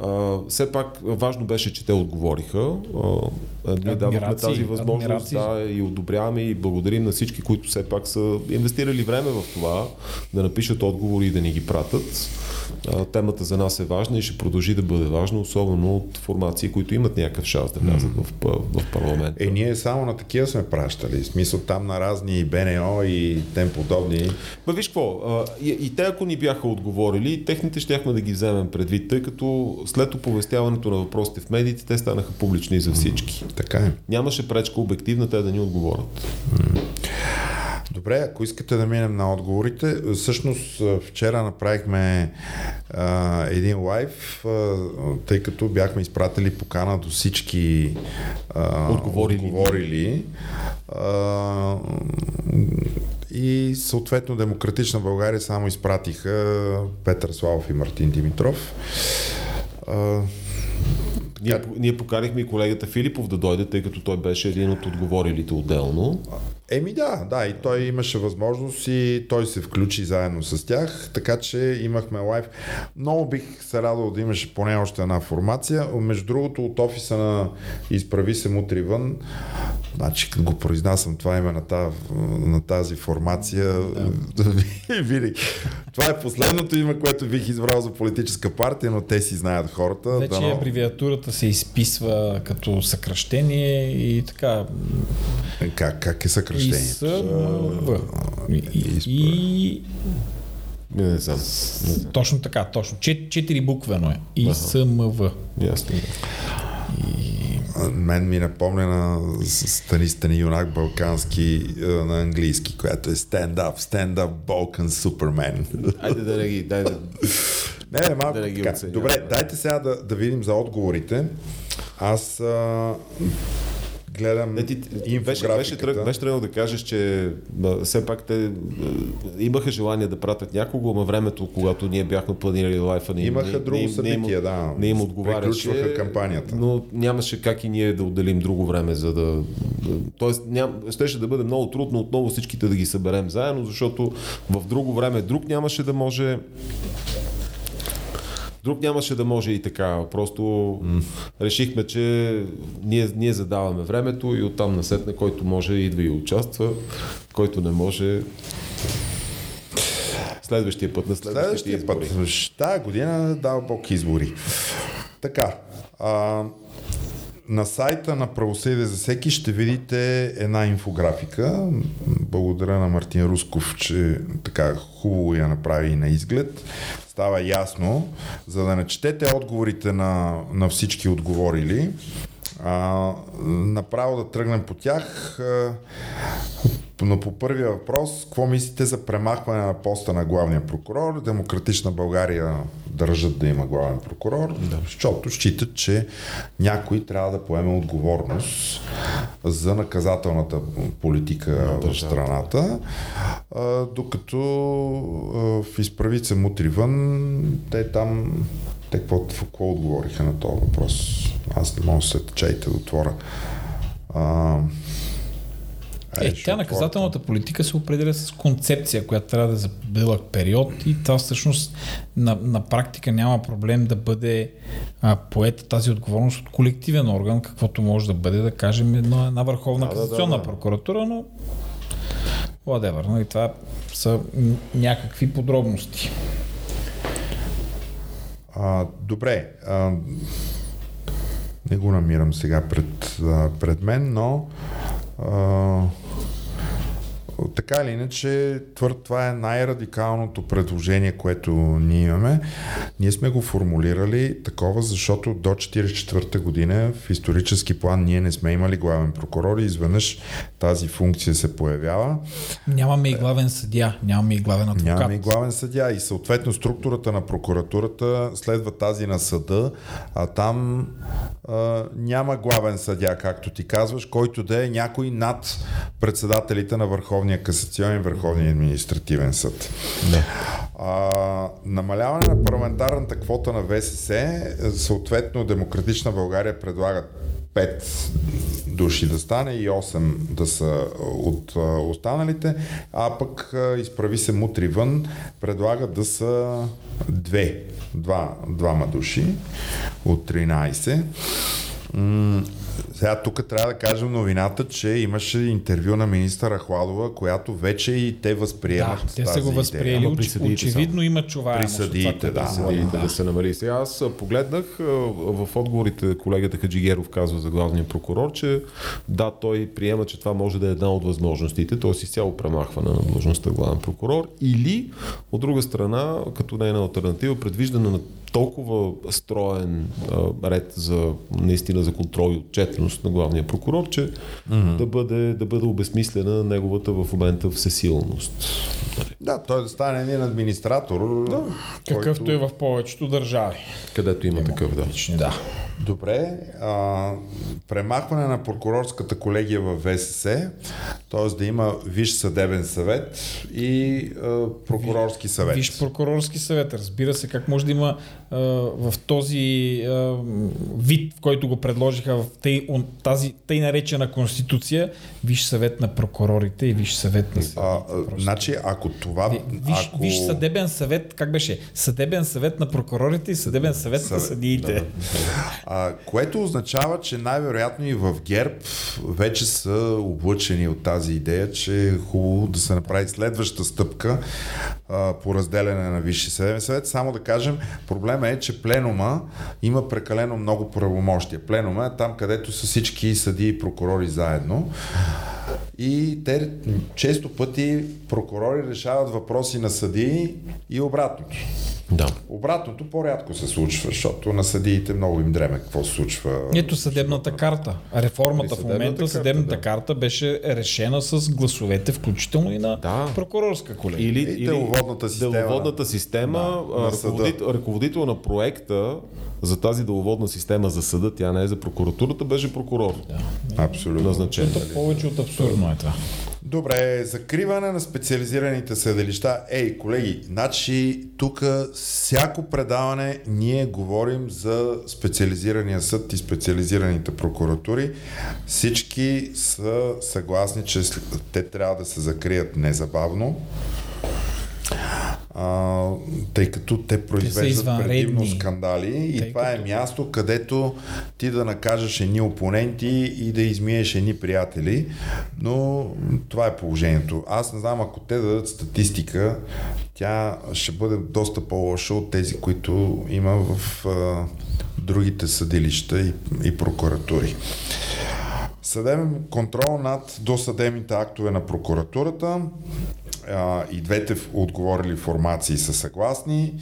а, все пак важно беше, че те отговориха. А, ние давахме тази възможност адмирации. да, и одобряваме и благодарим на всички, които все пак са инвестирали време в това, да напишат отговори и да ни ги пратят. А, темата за нас е важна и ще продължи да бъде важна, особено от формации, които имат някакъв шанс да влязат в, в парламента. Е, ние само на такива сме пращали. В смисъл там на разни БНО и тем подобни. Ма виж какво, а, и, и те ако ни бяха отговорили, техните щяхме да ги вземем предвид, тъй като след оповестяването на въпросите в медиите, те станаха публични за всички. Така е. Нямаше пречка обективна те да ни отговорят. Добре, ако искате да минем на отговорите, всъщност вчера направихме а, един лайв, а, тъй като бяхме изпратили покана до всички а, Отговорили. отговорили а, и съответно Демократична България само изпратиха Петър Славов и Мартин Димитров. Ние, ние поканихме и колегата Филипов да дойде, тъй като той беше един от отговорилите отделно. Еми да, да, и той имаше възможност и той се включи заедно с тях, така че имахме лайв. Много бих се радвал да имаше поне още една формация. Между другото, от офиса на Изправи се мутри вън, значи като го произнасям това име на, тази, на тази формация, да. винаги. Това е последното име, което бих избрал за политическа партия, но те си знаят хората. Вече Дано- абревиатурата се изписва като съкръщение и така. Как, как е И съкръщението? В. И, и, и, Не, не знам. Не знам. точно така, точно. Чет, четири буквено е. И Аха. С М В. Ясно. А, Мен ми напомня на Стани Стани юнак балкански на английски, която е Stand Up, Stand Up Balkan Superman. Айде да не ги, дай да... Не, не, малко Да ги така. Добре, дайте сега да, да видим за отговорите. Аз а, гледам Не, ти, беше, инфографиката. беше, тръг, беше тръгнал да кажеш, че а, все пак те имаха желание да пратят някого, ама времето, когато ние бяхме планирали лайфа, не, им- Имаха не, друго не, им- не, им- събитие, да. не им отговаряше. Приключваха кампанията. Но нямаше как и ние да отделим друго време, за да... да тоест, ням, щеше да бъде много трудно отново всичките да ги съберем заедно, защото в друго време друг нямаше да може Друг нямаше да може и така. Просто mm. решихме, че ние, ние задаваме времето и оттам насетне, който може идва и участва, който не може следващия път на Следващия избори. път. Тая година дава Бог избори. Така. А, на сайта на Правосъдие за всеки ще видите една инфографика. Благодаря на Мартин Русков, че така хубаво я направи и на изглед. Става ясно, за да не четете отговорите на, на всички отговорили. А, направо да тръгнем по тях. Но по първия въпрос, какво мислите за премахване на поста на главния прокурор? Демократична България държат да има главен прокурор, да. защото считат, че някой трябва да поеме отговорност за наказателната политика в страната, докато в изправица мутри вън, те там те какво, какво отговориха на този въпрос? Аз не мога да се чайте да отворя. А, Е, тя наказателната политика се определя с концепция, която трябва да е за дълъг период и това всъщност на, на практика няма проблем да бъде а, поета тази отговорност от колективен орган, каквото може да бъде, да кажем, една, една върховна Да, да, касационна да, да. прокуратура, но whatever, нали, това са някакви подробности. А, добре. А, не го намирам сега пред, а, пред мен, но а, така или иначе, твърд, това е най-радикалното предложение, което ние имаме. Ние сме го формулирали такова, защото до 1944 година в исторически план ние не сме имали главен прокурор и изведнъж тази функция се появява. Нямаме и главен съдия, нямаме и главен адвокат. Нямаме и главен съдя и съответно структурата на прокуратурата следва тази на съда, а там а, няма главен съдя, както ти казваш, който да е някой над председателите на Върховния касационен и Върховния административен съд. Да. А, намаляване на парламентарната квота на ВСС, съответно Демократична България предлага 5 души да стане и 8 да са от останалите, а пък изправи се мутри вън, предлага да са 2, два, двама души от 13. Сега тук трябва да кажем новината, че имаше интервю на министър Ахладова, която вече и те възприемат Да, те са го възприели. Съдиите очевидно има чуваемост. При от това, съдиите, което да. се съдиите говори. да се намали. Сега аз погледнах в отговорите колегата Хаджигеров казва за главния прокурор, че да, той приема, че това може да е една от възможностите, т.е. изцяло премахване на длъжността главен прокурор или от друга страна, като нейна альтернатива, предвиждане на толкова строен а, ред за наистина за контрол и отчетност на главния прокурор, че mm-hmm. да, бъде, да бъде обезмислена неговата в момента всесилност. Да, той да стане един администратор. Да. Какъвто е в повечето държави. Където има такъв, да. Да. Добре. А, премахване на прокурорската колегия в ВСС, т.е. да има Виш съдебен съвет и а, прокурорски съвет. Виж прокурорски съвет. Разбира се, как може да има а, в този а, вид, в който го предложиха в тъй, он, тази тъй наречена конституция, виж съвет на прокурорите и виж съвет на А, съдиите. а, Просто. значи, ако това... Виж, ако... виж съдебен съвет, как беше? Съдебен съвет на прокурорите и съдебен съвет на Съвет, съдиите. А, което означава, че най-вероятно и в ГЕРБ вече са облъчени от тази идея, че е хубаво да се направи следваща стъпка а, по разделяне на Висши съдебен съвет. Само да кажем, проблема е, че пленума има прекалено много правомощия. Пленума е там, където са всички съди и прокурори заедно. И те често пъти прокурори решават въпроси на съдии и обратното. Да. Обратното по-рядко се случва, защото на съдиите много им дреме какво се случва. Ето съдебната карта. Реформата в момента, карта, съдебната да. карта беше решена с гласовете, включително и на Да. прокурорска колегия. Или, И деловодната система. деловодната система Да, а, на ръководител, ръководител на проекта за тази деловодна система за съда, тя не е за прокуратурата, беше прокурор. Абсолютно. Назначен. Повече от абсурдно е това. Добре, закриване на специализираните съдилища. Ей, колеги, значи тук всяко предаване ние говорим за специализирания съд и специализираните прокуратури. Всички са съгласни, че те трябва да се закрият незабавно. А, тъй като те произвеждат предимно скандали и Тъй това е място, където ти да накажеш едни опоненти и да измиеш едни приятели, но това е положението. Аз не знам, ако те дадат статистика, тя ще бъде доста по-лоша от тези, които има в а, другите съдилища и, и прокуратури. Съдебен контрол над досъдебните актове на прокуратурата. И двете отговорили формации са съгласни.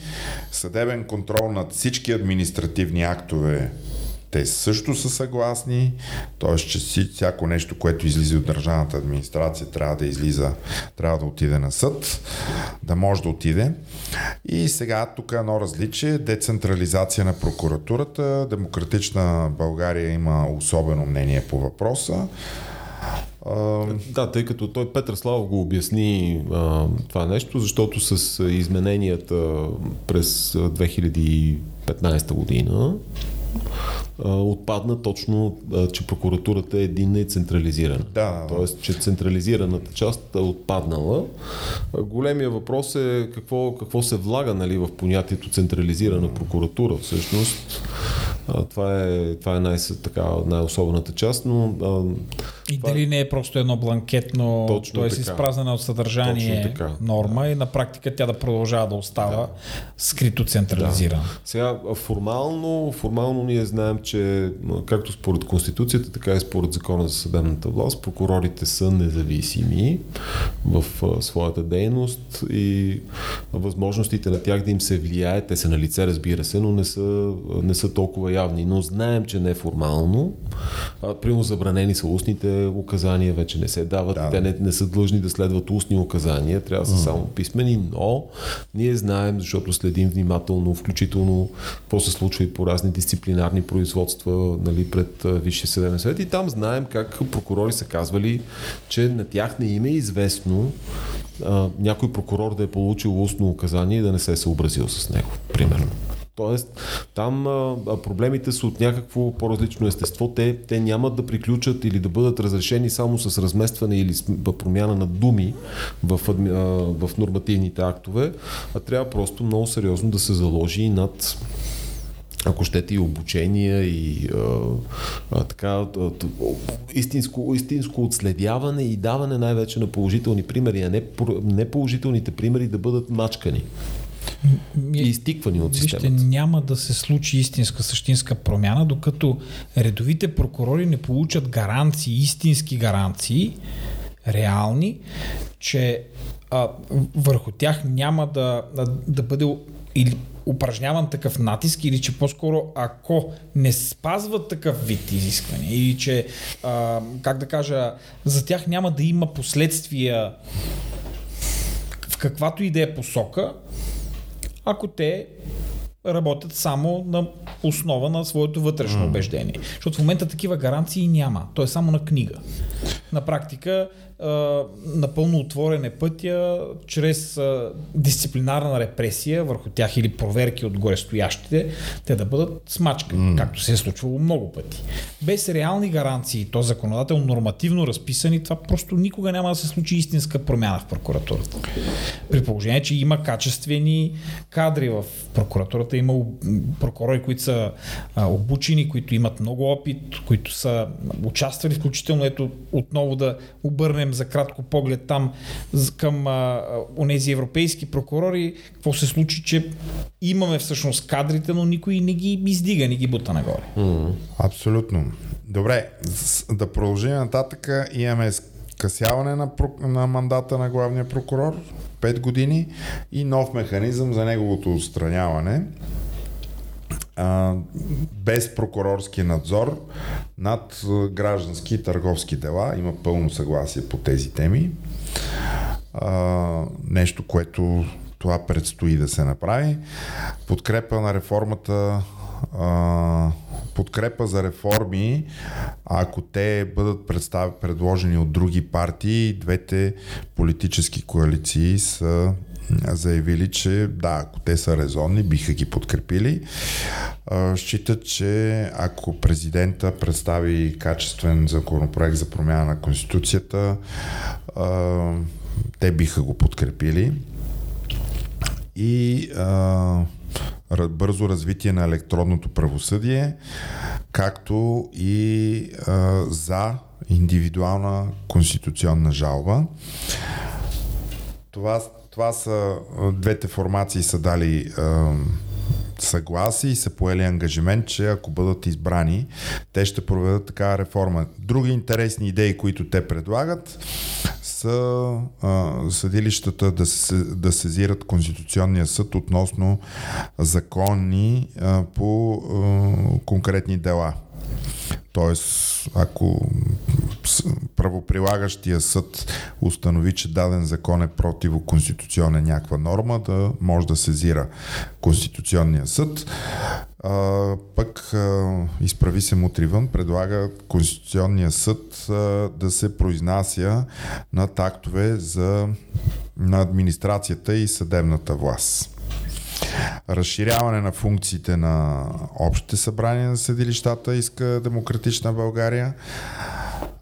Съдебен контрол над всички административни актове те също са съгласни, т.е. че всяко нещо, което излиза от държавната администрация, трябва да излиза, трябва да отиде на съд, да може да отиде. И сега тук е едно различие, децентрализация на прокуратурата, Демократична България има особено мнение по въпроса. Да, тъй като той Петър Славов го обясни а, това нещо, защото с измененията през а, 2015 година отпадна точно, че прокуратурата е единна и централизирана. Да. Тоест, че централизираната част е отпаднала. Големия въпрос е какво, какво се влага нали, в понятието централизирана прокуратура. Всъщност, а, това е, това е най- така, най-особената част, но а, И Това е- дали не е просто едно бланкетно, Точно т.е. изпразнена от съдържание Точно така. норма и на практика тя да продължава да остава скрито централизирана. Сега, а, формално, формално ние знаем, че както според Конституцията, така и според Закона за съдебната власт, прокурорите са независими в а, своята дейност и възможностите на тях да им се влияе, те са на лице, разбира се, но не са, не са толкова явни. Но знаем, че неформално, а, примерно забранени са устните указания, вече не се дават, Да. те не, не са длъжни да следват устни указания, трябва да са само писмени, но ние знаем, защото следим внимателно, включително какво се случва и по разни дисциплинарни производства нали, пред а, Висшия съдебен съвет и там знаем как прокурори са казвали, че на тях не им е известно а, някой прокурор да е получил устно указание и да не се е съобразил с него, примерно. Тоест, там а, проблемите са от някакво по-различно естество. Те, те нямат да приключат или да бъдат разрешени само с разместване или промяна на думи в, а, в нормативните актове, а трябва просто много сериозно да се заложи и над ако щете и обучения и а, а, така истинско, истинско отследяване и даване най-вече на положителни примери, а не, не положителните примери да бъдат мачкани и изтиквани от Вижте, системата. няма да се случи истинска, същинска промяна, докато редовите прокурори не получат гаранции, истински гаранции, реални, че а, върху тях няма да, да, да бъде или упражняван такъв натиск или че по-скоро ако не спазват такъв вид изисквания или че, а, как да кажа, за тях няма да има последствия в каквато и да е посока, ако те работят само на основа на своето вътрешно mm. убеждение. Защото в момента такива гаранции няма. То е само на книга. На практика а, напълно отворен е пътя чрез а, дисциплинарна репресия върху тях или проверки от горестоящите, те да бъдат смачкани, mm. както се е случвало много пъти. Без реални гаранции, то законодателно нормативно разписани, това просто никога няма да се случи истинска промяна в прокуратурата. При положение, че има качествени кадри в прокуратурата, има прокурори, които са а, обучени, които имат много опит, които са участвали, включително ето отново да обърнем за кратко поглед там към а, онези европейски прокурори, какво се случи, че имаме всъщност кадрите, но никой не ги издига, не ги бута нагоре. Абсолютно. Добре, да продължим нататък. Имаме скъсяване на, на мандата на главния прокурор 5 години и нов механизъм за неговото отстраняване без прокурорски надзор над граждански и търговски дела. Има пълно съгласие по тези теми. Нещо, което това предстои да се направи. Подкрепа на реформата подкрепа за реформи, ако те бъдат представ, предложени от други партии, двете политически коалиции са заявили, че да, ако те са резонни, биха ги подкрепили. Считат, че ако президента представи качествен законопроект за промяна на Конституцията, те биха го подкрепили. И бързо развитие на електронното правосъдие, както и за индивидуална конституционна жалба. Това, това са двете формации са дали съгласи и са поели ангажимент, че ако бъдат избрани, те ще проведат такава реформа. Други интересни идеи, които те предлагат, са а, съдилищата да, се, да сезират Конституционния съд относно закони а, по а, конкретни дела. Тоест, ако правоприлагащия съд установи, че даден закон е противоконституционен някаква норма, да може да сезира Конституционния съд. А, пък а, изправи се мутривън, предлага Конституционния съд а, да се произнася на тактове за на администрацията и съдебната власт разширяване на функциите на общите събрания на съдилищата иска Демократична България.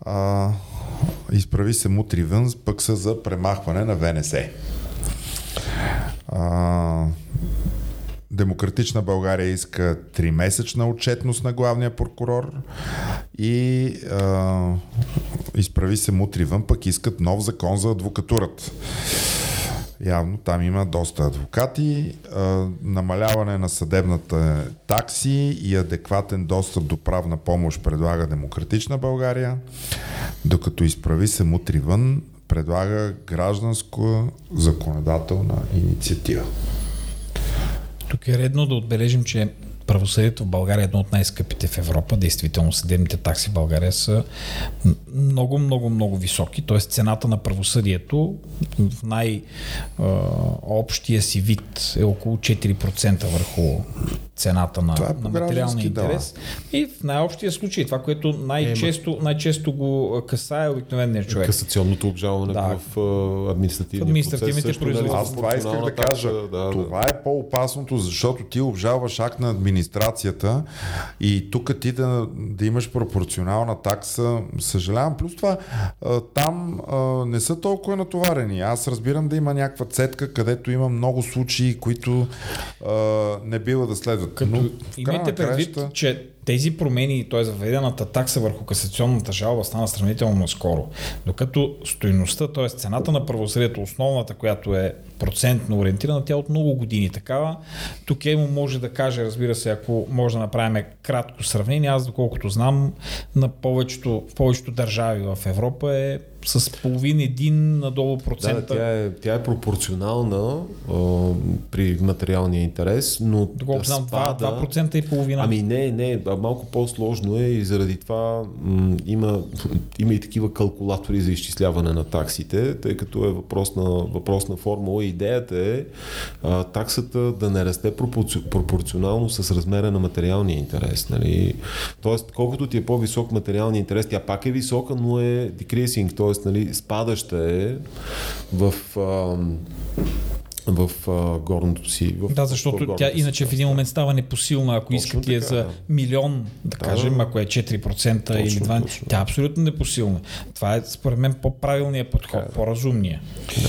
А, изправи се мутри вън, пък са за премахване на ВНС. А, Демократична България иска 3-месечна отчетност на главния прокурор и а, изправи се мутри вън, пък искат нов закон за адвокатурата. Явно там има доста адвокати, а, намаляване на съдебната такси и адекватен достъп до правна помощ предлага Демократична България, докато изправи се! Мутри вън, предлага гражданско законодателна инициатива. Тук е редно да отбележим, че правосъдието в България е едно от най-скъпите в Европа. Действително, съдебните такси в България са много, много, много високи. Тоест цената на правосъдието в най-общия си вид е около 4% върху цената на, е на материалния интерес. Да. И в най-общия случай, това, което най-често, най-често го касае е обикновения човек. Касационното обжалване да. в административния административните процес. Производства. Аз това исках да кажа. Да, това е по-опасното, защото ти обжалваш акт на администрацията и тук ти да, да имаш пропорционална такса, съжалявам. Плюс това, там не са толкова натоварени. Аз разбирам да има някаква цетка, където има много случаи, които не бива да следват като Но, имайте предвид, краща... че тези промени, т.е. въведената такса върху касационната жалба стана сравнително скоро. Докато стоеността, т.е. цената на правосъдието, основната, която е процентно ориентирана, тя от много години такава. Тук Емо може да каже, разбира се, ако може да направим кратко сравнение, аз доколкото знам, на повечето, в повечето държави в Европа е с половин един надолу процента. Да, тя е, тя е пропорционална а, при материалния интерес, но Доколко знам, спада... 2%, 2% и половина. Ами не, не, малко по-сложно е и заради това м- има, има и такива калкулатори за изчисляване на таксите, тъй като е въпрос на, въпрос на формула. Идеята е а, таксата да не расте пропорци, пропорционално с размера на материалния интерес. Нали? Тоест, колкото ти е по-висок материалния интерес, тя пак е висока, но е decreasing, т.е. Нали, спадаща е в а, в а, горното си. В, да, защото тя иначе в един момент става непосилна, ако иска ти е за милион, да, да кажем, ако е 4% точно, или 2%, точно. тя е абсолютно непосилна. Това е според мен по-правилният подход, е. по-разумния. Да.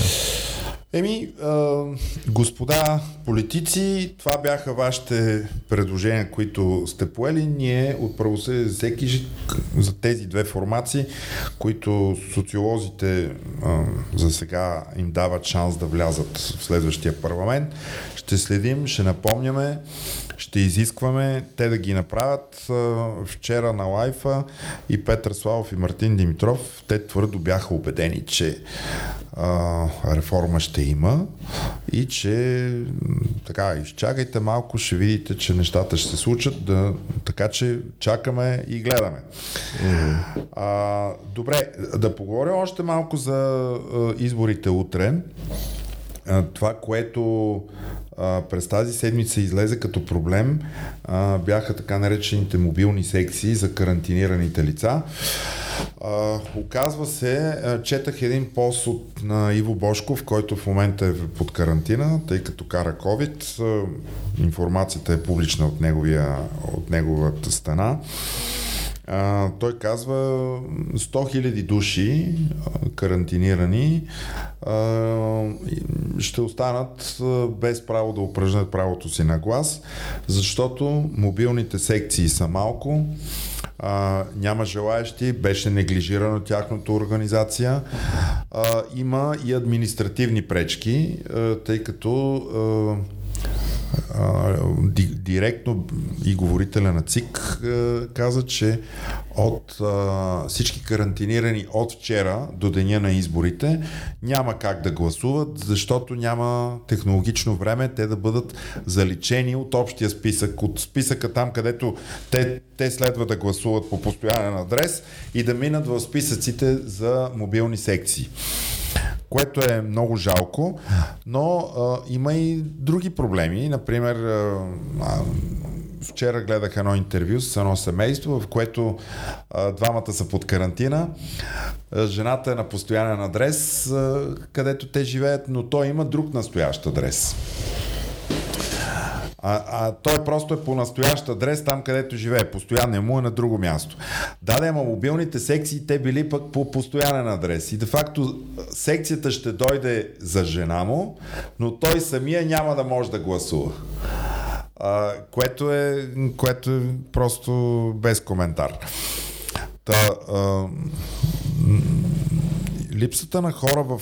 Еми, а, господа политици, това бяха вашите предложения, които сте поели. Ние от правосъдие за всеки за тези две формации, които социолозите а, за сега им дават шанс да влязат в следващия парламент, ще следим, ще напомняме ще изискваме те да ги направят. Вчера на лайфа и Петър Славов и Мартин Димитров, те твърдо бяха убедени, че а, реформа ще има и че така, изчакайте малко, ще видите, че нещата ще се случат, да, така че чакаме и гледаме. А, добре, да поговорим още малко за а, изборите утре. Това, което а, през тази седмица излезе като проблем, а, бяха така наречените мобилни секции за карантинираните лица. А, оказва се, а, четах един пост от на Иво Бошков, който в момента е под карантина, тъй като кара COVID. А, информацията е публична от, неговия, от неговата стена. А, той казва 100 000 души карантинирани а, ще останат без право да упражнят правото си на глас, защото мобилните секции са малко, а, няма желаящи, беше неглижирано тяхното организация. А, има и административни пречки, а, тъй като а, директно и говорителя на ЦИК каза, че от всички карантинирани от вчера до деня на изборите няма как да гласуват, защото няма технологично време те да бъдат заличени от общия списък, от списъка там, където те, те следва да гласуват по постоянен адрес и да минат в списъците за мобилни секции което е много жалко, но а, има и други проблеми. Например, а, вчера гледах едно интервю с едно семейство, в което а, двамата са под карантина. Жената е на постоянен адрес, а, където те живеят, но той има друг настоящ адрес. А, а той просто е по настоящ адрес, там където живее. Постоянно му е на друго място. Да, да, ама мобилните секции те били пък по постоянен адрес. И де факто секцията ще дойде за жена му, но той самия няма да може да гласува. А, което, е, което е просто без коментар. Та, а, липсата на хора в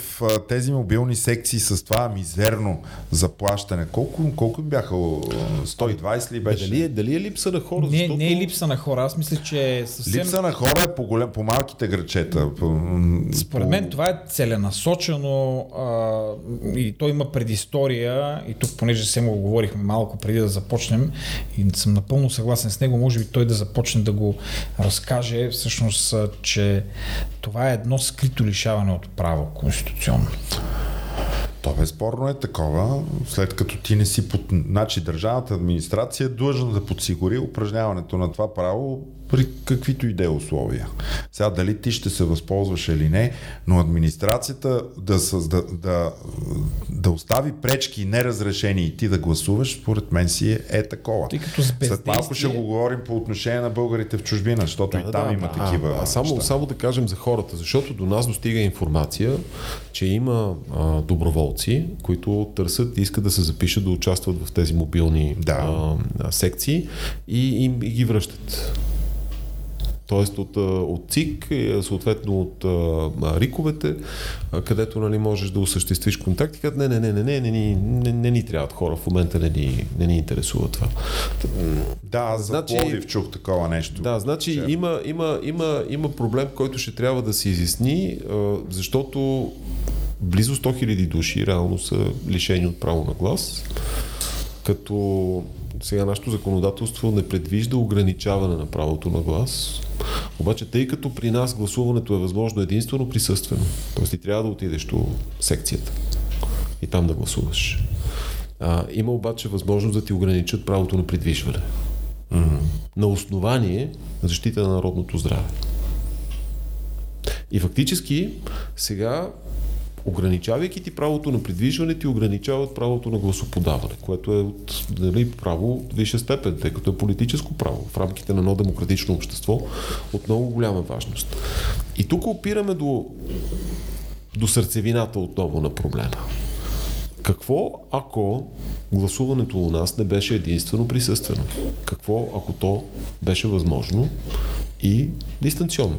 тези мобилни секции с това мизерно заплащане, колко, колко бяха? 120 ли беше? Дали е, дали е липса на хора? Не, защото... не е липса на хора, аз мисля, че е съвсем... Липса на хора е по, голем, по малките грачета. По, Според по... мен това е целенасочено а, и то има предистория и тук, понеже се му говорихме малко преди да започнем и съм напълно съгласен с него, може би той да започне да го разкаже всъщност, че това е едно скрито лишаване от право конституционно. То безспорно е такова, след като ти не си под... Значи държавната администрация е длъжна да подсигури упражняването на това право при каквито и да е условия. Сега дали ти ще се възползваш или не, но администрацията да, създа, да, да остави пречки неразрешени и ти да гласуваш, според мен си е, е такова. Тъй като След малко ще го говорим по отношение на българите в чужбина, защото да, и там да, има да, такива. А, а само, само да кажем за хората, защото до нас достига информация, че има а, доброволци, които търсят и искат да се запишат да участват в тези мобилни да. а, секции и, и, и ги връщат т.е. От, от ЦИК, съответно от а, риковете, а, където нали, можеш да осъществиш контакт и казват, не, не, не, не, не, не, не, не ни трябват хора, в момента не ни, не ни интересува това. Да, за значи, Пловдив чух такова нещо. Да, значи има, има, има, има проблем, който ще трябва да се изясни, а, защото близо 100 000 души реално са лишени от право на глас, като сега нашето законодателство не предвижда ограничаване на правото на глас, обаче, тъй като при нас гласуването е възможно единствено присъствено, т.е. ти трябва да отидеш до секцията и там да гласуваш. А, има обаче възможност да ти ограничат правото на придвижване. Mm-hmm. На основание на защита на народното здраве. И фактически сега ограничавайки ти правото на придвижване, ти ограничават правото на гласоподаване, което е от нали, право висша степен, тъй като е политическо право в рамките на едно демократично общество от много голяма важност. И тук опираме до, до сърцевината отново на проблема. Какво ако гласуването у нас не беше единствено присъствено? Какво ако то беше възможно и дистанционно?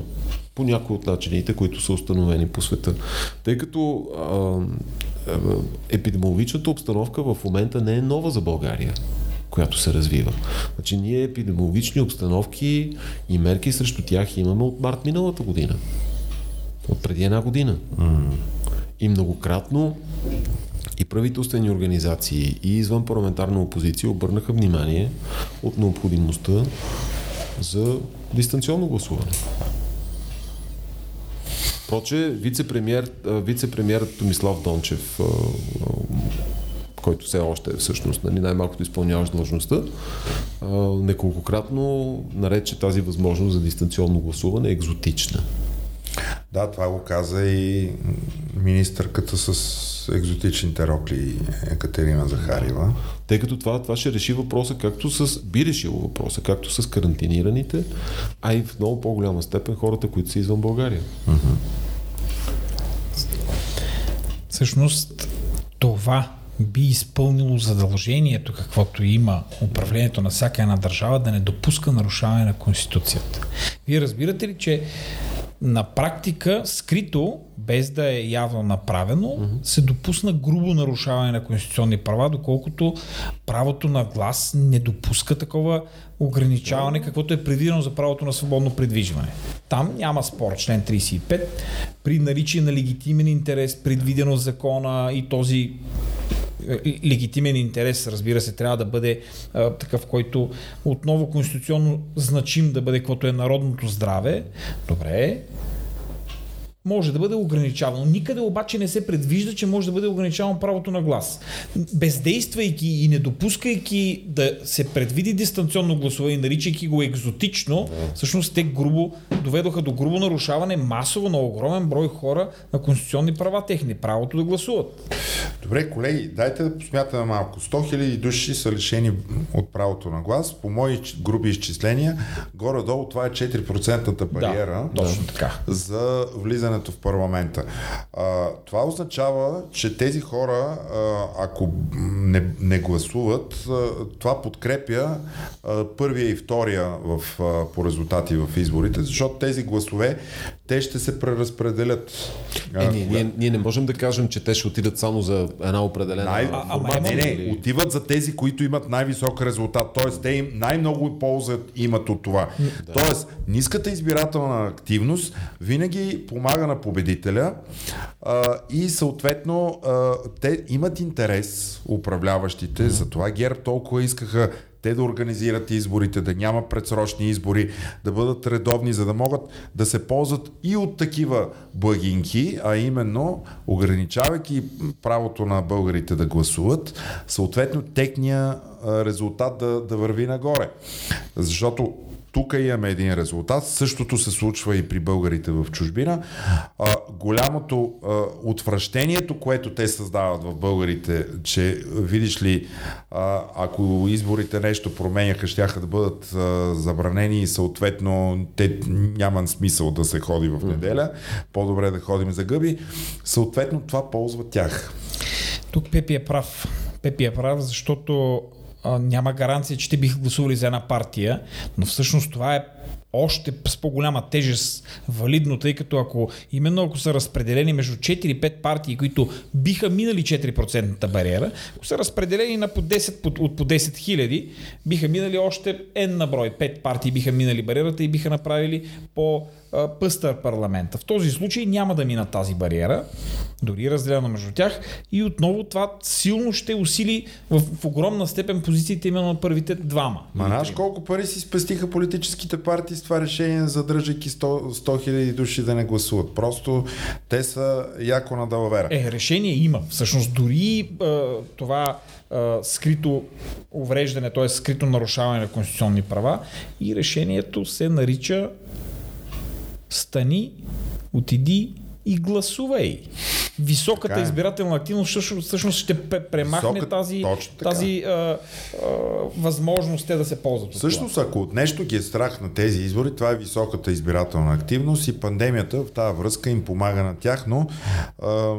По някои от начините, които са установени по света. Тъй като а, епидемиологичната обстановка в момента не е нова за България която се развива. Значи ние епидемиологични обстановки и мерки срещу тях имаме от март миналата година. От преди една година. Mm. И многократно и правителствени организации и извън парламентарна опозиция обърнаха внимание от необходимостта за дистанционно гласуване. Проче, вице-премьер, вице-премьер Томислав Дончев, който все още е всъщност нали, най-малкото изпълняващ длъжността, неколкократно нарече тази възможност за дистанционно гласуване екзотична. Да, това го каза и министърката с екзотичните рокли Екатерина Захарева. Тъй като това, това ще реши въпроса, както с, би решило въпроса, както с карантинираните, а и в много по-голяма степен хората, които са извън България. Uh-huh. Всъщност, това би изпълнило задължението, каквото има управлението на всяка една държава, да не допуска нарушаване на Конституцията. Вие разбирате ли, че на практика, скрито, без да е явно направено, mm-hmm. се допусна грубо нарушаване на конституционни права, доколкото правото на глас не допуска такова ограничаване, каквото е предвидено за правото на свободно предвижване. Там няма спор, член 35, при наличие на легитимен интерес, предвидено закона и този легитимен интерес, разбира се, трябва да бъде а, такъв, който отново конституционно значим да бъде, каквото е народното здраве. Добре, може да бъде ограничавано. Никъде обаче не се предвижда, че може да бъде ограничавано правото на глас. Бездействайки и не допускайки да се предвиди дистанционно гласуване, наричайки го екзотично, да. всъщност те грубо доведоха до грубо нарушаване масово на огромен брой хора на конституционни права техни, правото да гласуват. Добре, колеги, дайте да посмятаме малко. 100 000 души са лишени от правото на глас. По мои груби изчисления, горе-долу това е 4 бариера да, точно така. за влизането в парламента. А, това означава, че тези хора, а, ако не, не гласуват, а, това подкрепя а, първия и втория в, а, по резултати в изборите, защото тези гласове те ще се преразпределят. Е, ние, ние, ние не можем да кажем, че те ще отидат само за една определена най- а, а, не, не, отиват за тези, които имат най-висок резултат. Тоест, те им най-много ползат имат от това. Да. Тоест, ниската избирателна активност винаги помага на победителя а, и съответно а, те имат интерес, управляващите, затова ГЕРБ толкова искаха те да организират изборите, да няма предсрочни избори, да бъдат редовни, за да могат да се ползват и от такива благинки, а именно ограничавайки правото на българите да гласуват, съответно техния резултат да, да върви нагоре. Защото тук имаме един резултат. Същото се случва и при българите в чужбина. А, голямото а, отвращението, което те създават в българите, че видиш ли, а, ако изборите нещо променяха, щяха да бъдат а, забранени и съответно те няма смисъл да се ходи в неделя. По-добре да ходим за гъби. Съответно това ползва тях. Тук Пепи е прав. Пепи е прав, защото няма гаранция, че те биха гласували за една партия, но всъщност това е още с по-голяма тежест валидно, тъй като ако именно ако са разпределени между 4-5 партии, които биха минали 4% бариера, ако са разпределени на по 10, от по 10 хиляди, биха минали още N на брой. 5 партии биха минали бариерата и биха направили по пъстър парламента. В този случай няма да мина тази бариера, дори разделена между тях и отново това силно ще усили в, в огромна степен позициите именно на първите двама. Ма знаеш колко пари си спестиха политическите партии с това решение, задържайки 100 хиляди души да не гласуват. Просто те са яко на далавера. Е, решение има. Всъщност дори е, това скрито увреждане, т.е. скрито нарушаване на конституционни права и решението се нарича стани, отиди и гласувай. високата Така е. избирателна активност всъщност, ще премахне Висока- тази, тази а, а, възможност те да се ползват. Всъщност, ако от нещо ги е страх на тези избори, това е високата избирателна активност и пандемията в тази връзка им помага на тях, но а,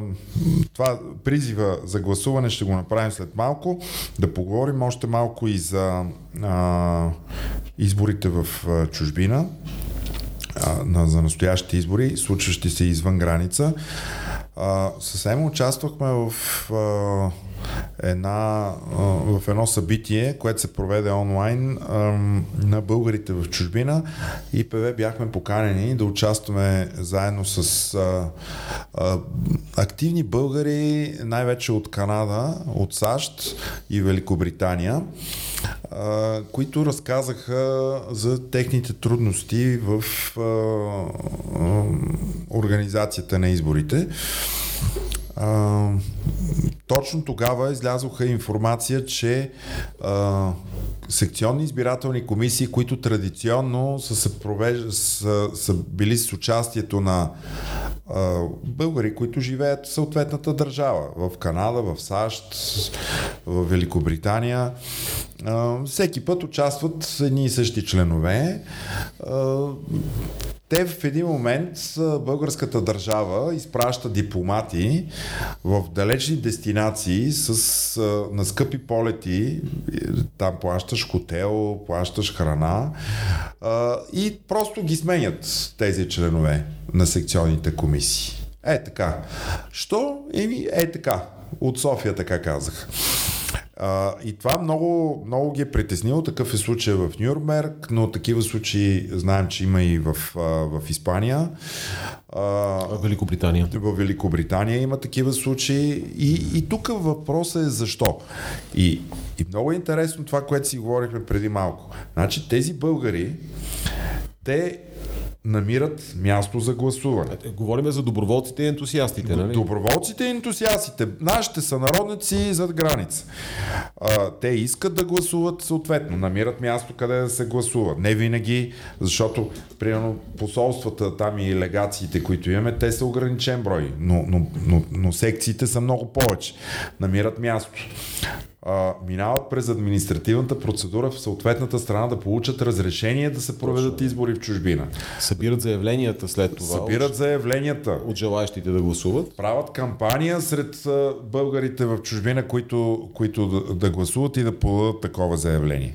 това призива за гласуване ще го направим след малко. Да поговорим още малко и за а, изборите в чужбина на, за настоящите избори, случващи се извън граница. А, съвсем участвахме в а, една, в едно събитие, което се проведе онлайн на българите в чужбина и ПВ бяхме поканени да участваме заедно с активни българи, най-вече от Канада, от САЩ и Великобритания които разказаха за техните трудности в организацията на изборите. А, точно тогава излязоха информация, че а, секционни избирателни комисии, които традиционно са, се провеж... са, са били с участието на а, българи, които живеят в съответната държава, в Канада, в САЩ, в Великобритания, а, всеки път участват едни и същи членове. А, те в един момент българската държава изпраща дипломати в далечни дестинации с, на скъпи полети. Там плащаш хотел, плащаш храна и просто ги сменят тези членове на секционните комисии. Е така. Що? Еми, е така. От София така казах. А, и това много, много ги е притеснило. Такъв е случай в Нюрнберг, но такива случаи знаем, че има и в, в Испания. А, Великобритания. в Великобритания има такива случаи. И, и тук въпросът е защо. И, и много е интересно това, което си говорихме преди малко. Значи тези българи, те намират място за гласуване. Говорим за доброволците и ентусиастите, нали? Доброволците и ентусиастите, нашите сънародници зад граница. А, те искат да гласуват съответно, намират място къде да се гласува. Не винаги, защото примерно посолствата там и легациите, които имаме, те са ограничен брой, но, но, но, но секциите са много повече. Намират място. А, минават през административната процедура в съответната страна да получат разрешение да се проведат избори в чужбина. Събират заявленията след това Събират заявленията от, желаящите да гласуват. правят кампания сред българите в чужбина, които, които да, да гласуват и да подадат такова заявление.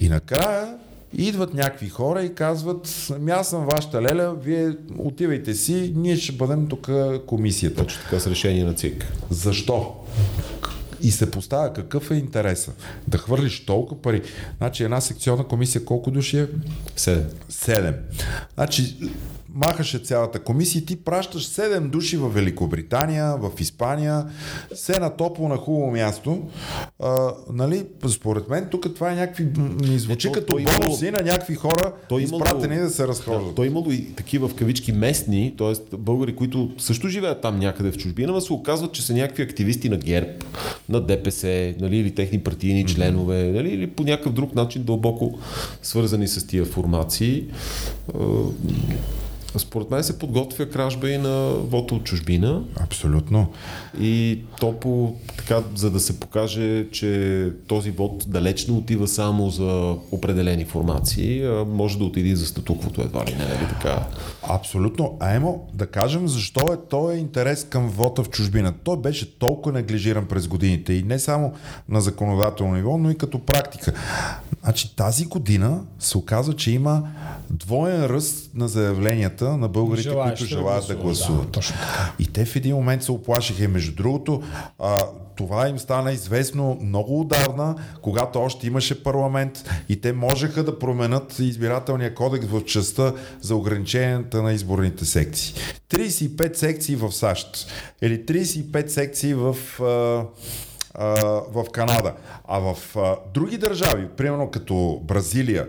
И накрая идват някакви хора и казват, ами аз съм вашата леля, вие отивайте си, ние ще бъдем тук комисията. Точно така с решение на ЦИК. Защо? И се поставя какъв е интереса да хвърлиш толкова пари. Значи една секционна комисия колко души е? Седем. 7. Значи, махаше цялата комисия и ти пращаш 7 души в Великобритания, в Испания, се на топло на хубаво място. А, нали, според мен тук това е някакви, ми звучи Е, то- като то имало- бонуси на някакви хора, То имало- изпратени да се разхождат. Той имало и такива в кавички местни, т.е. българи, които също живеят там някъде в чужбина, но се оказват, че са някакви активисти на ГЕРБ, на ДПС, нали, или техни партийни членове, нали, или по някакъв друг начин дълбоко свързани с тия формации. Според мен се подготвя кражба и на вота от чужбина Абсолютно. и то по, така, за да се покаже, че този вод далеч не отива само за определени формации, а може да отиде и за статуквото едва ли не, нали така? Абсолютно. А емо, да кажем защо е този интерес към вота в чужбина. Той беше толкова неглижиран през годините и не само на законодателно ниво, но и като практика. Значи тази година се оказва, че има двоен ръст на заявленията на българите, Желаещи които желаят да гласуват. да, точно така. И те в един момент се оплашиха. И между другото, а, това им стана известно много отдавна, когато още имаше парламент и те можеха да променят избирателния кодекс в частта за ограниченията на изборните секции. 35 секции в САЩ или 35 секции в а, в Канада. А в а, други държави, примерно като Бразилия,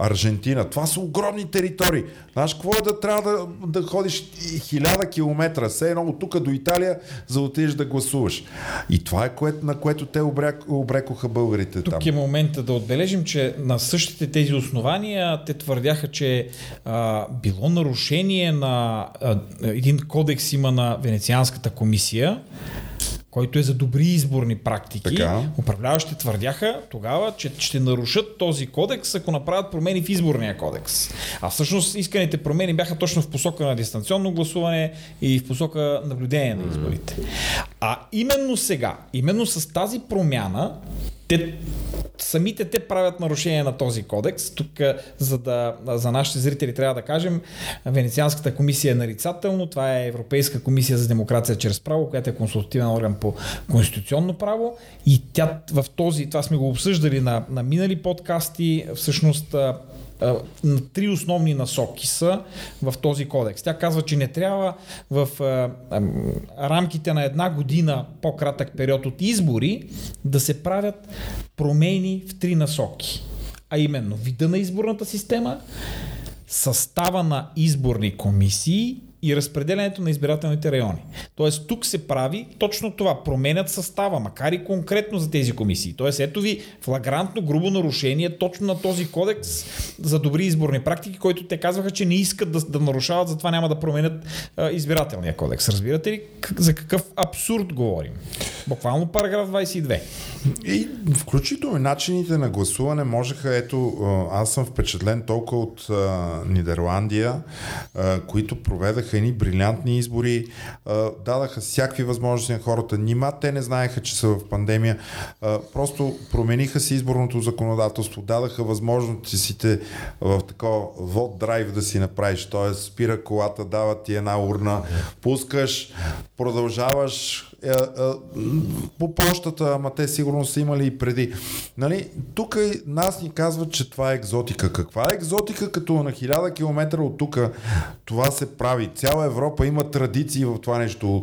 Аржентина, това са огромни територии. Знаеш, какво е да трябва да, да ходиш хиляда километра, все едно от тук до Италия, за да отидеш да гласуваш. И това е което, на което те обрек, обрекоха българите Тук там. е момента да отбележим, че на същите тези основания те твърдяха, че а, било нарушение на а, един кодекс има на Венецианската комисия, който е за добри изборни практики. Така. Управляващите твърдяха тогава, че ще нарушат този кодекс, ако направят промени в изборния кодекс. А всъщност исканите промени бяха точно в посока на дистанционно гласуване и в посока наблюдение на изборите. А именно сега, именно с тази промяна, те, самите те правят нарушение на този кодекс. Тук, за, да, за нашите зрители трябва да кажем, Венецианската комисия е нарицателно. Това е Европейска комисия за демокрация чрез право, която е консултативен орган по конституционно право. И тя в този, това сме го обсъждали на, на минали подкасти, всъщност три основни насоки са в този кодекс. Тя казва, че не трябва в рамките на една година по-кратък период от избори да се правят промени в три насоки. А именно вида на изборната система, състава на изборни комисии и разпределянето на избирателните райони. Тоест тук се прави точно това. Променят състава, макар и конкретно за тези комисии. Тоест ето ви флагрантно грубо нарушение точно на този кодекс за добри изборни практики, който те казваха, че не искат да, да нарушават, затова няма да променят а, избирателния кодекс. Разбирате ли за какъв абсурд говорим? Буквално параграф 22. И включително начините на гласуване можеха, ето, аз съм впечатлен толкова от а, Нидерландия, а, които проведаха едни брилянтни избори, дадаха всякакви възможности на хората. Нима те не знаеха, че са в пандемия. Просто промениха си изборното законодателство, дадаха възможностите в такова вод драйв да си направиш, т.е. спира колата, дава ти една урна, пускаш, продължаваш е, е, по почтата, ама те сигурно са имали и преди. Нали? Тук и нас ни казват, че това е екзотика. Каква е екзотика, като на хиляда километра от тук това се прави? Цяла Европа има традиции в това нещо.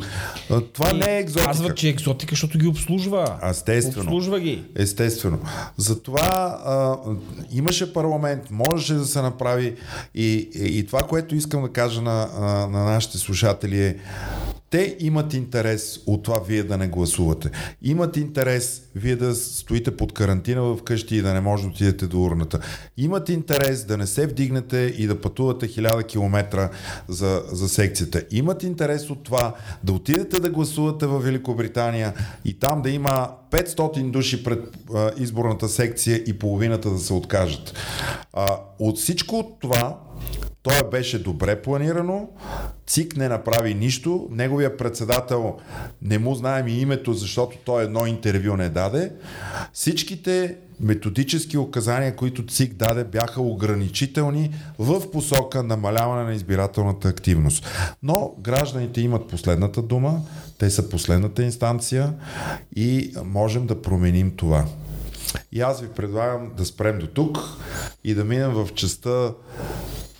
Е, Това не е екзотика. Казват, че е екзотика, защото ги обслужва. Естествено. Обслужва ги. Естествено. Затова а, имаше парламент, можеше да се направи и, и, и това, което искам да кажа на, на, на нашите слушатели е те имат интерес от това вие да не гласувате. Имат интерес вие да стоите под карантина вкъщи и да не може да отидете до урната. Имат интерес да не се вдигнете и да пътувате хиляда километра за, за секцията. Имат интерес от това да отидете да гласувате в Великобритания и там да има 500 души пред а, изборната секция и половината да се откажат. А, от всичко от това той беше добре планирано, ЦИК не направи нищо, неговия председател не му знаем и името, защото той едно интервю не даде. Всичките методически указания, които ЦИК даде, бяха ограничителни в посока намаляване на избирателната активност. Но гражданите имат последната дума, те са последната инстанция и можем да променим това. И аз ви предлагам да спрем до тук и да минем в частта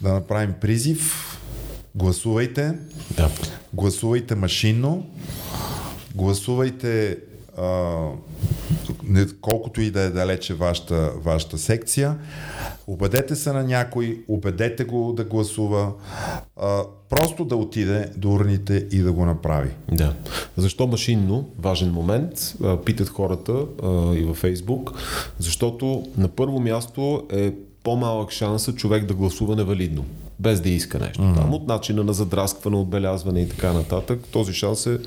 да направим призив. Гласувайте. Да. Гласувайте машинно. Гласувайте а, колкото и да е далече вашата, вашата секция. Убедете се на някой, убедете го да гласува. А, просто да отиде до урните и да го направи. Да. Защо машинно? Важен момент. Питат хората а, и във Фейсбук. Защото на първо място е по-малък шанса човек да гласува невалидно, без да иска нещо. Mm-hmm. Там от начина на задраскване, отбелязване и така нататък, този шанс е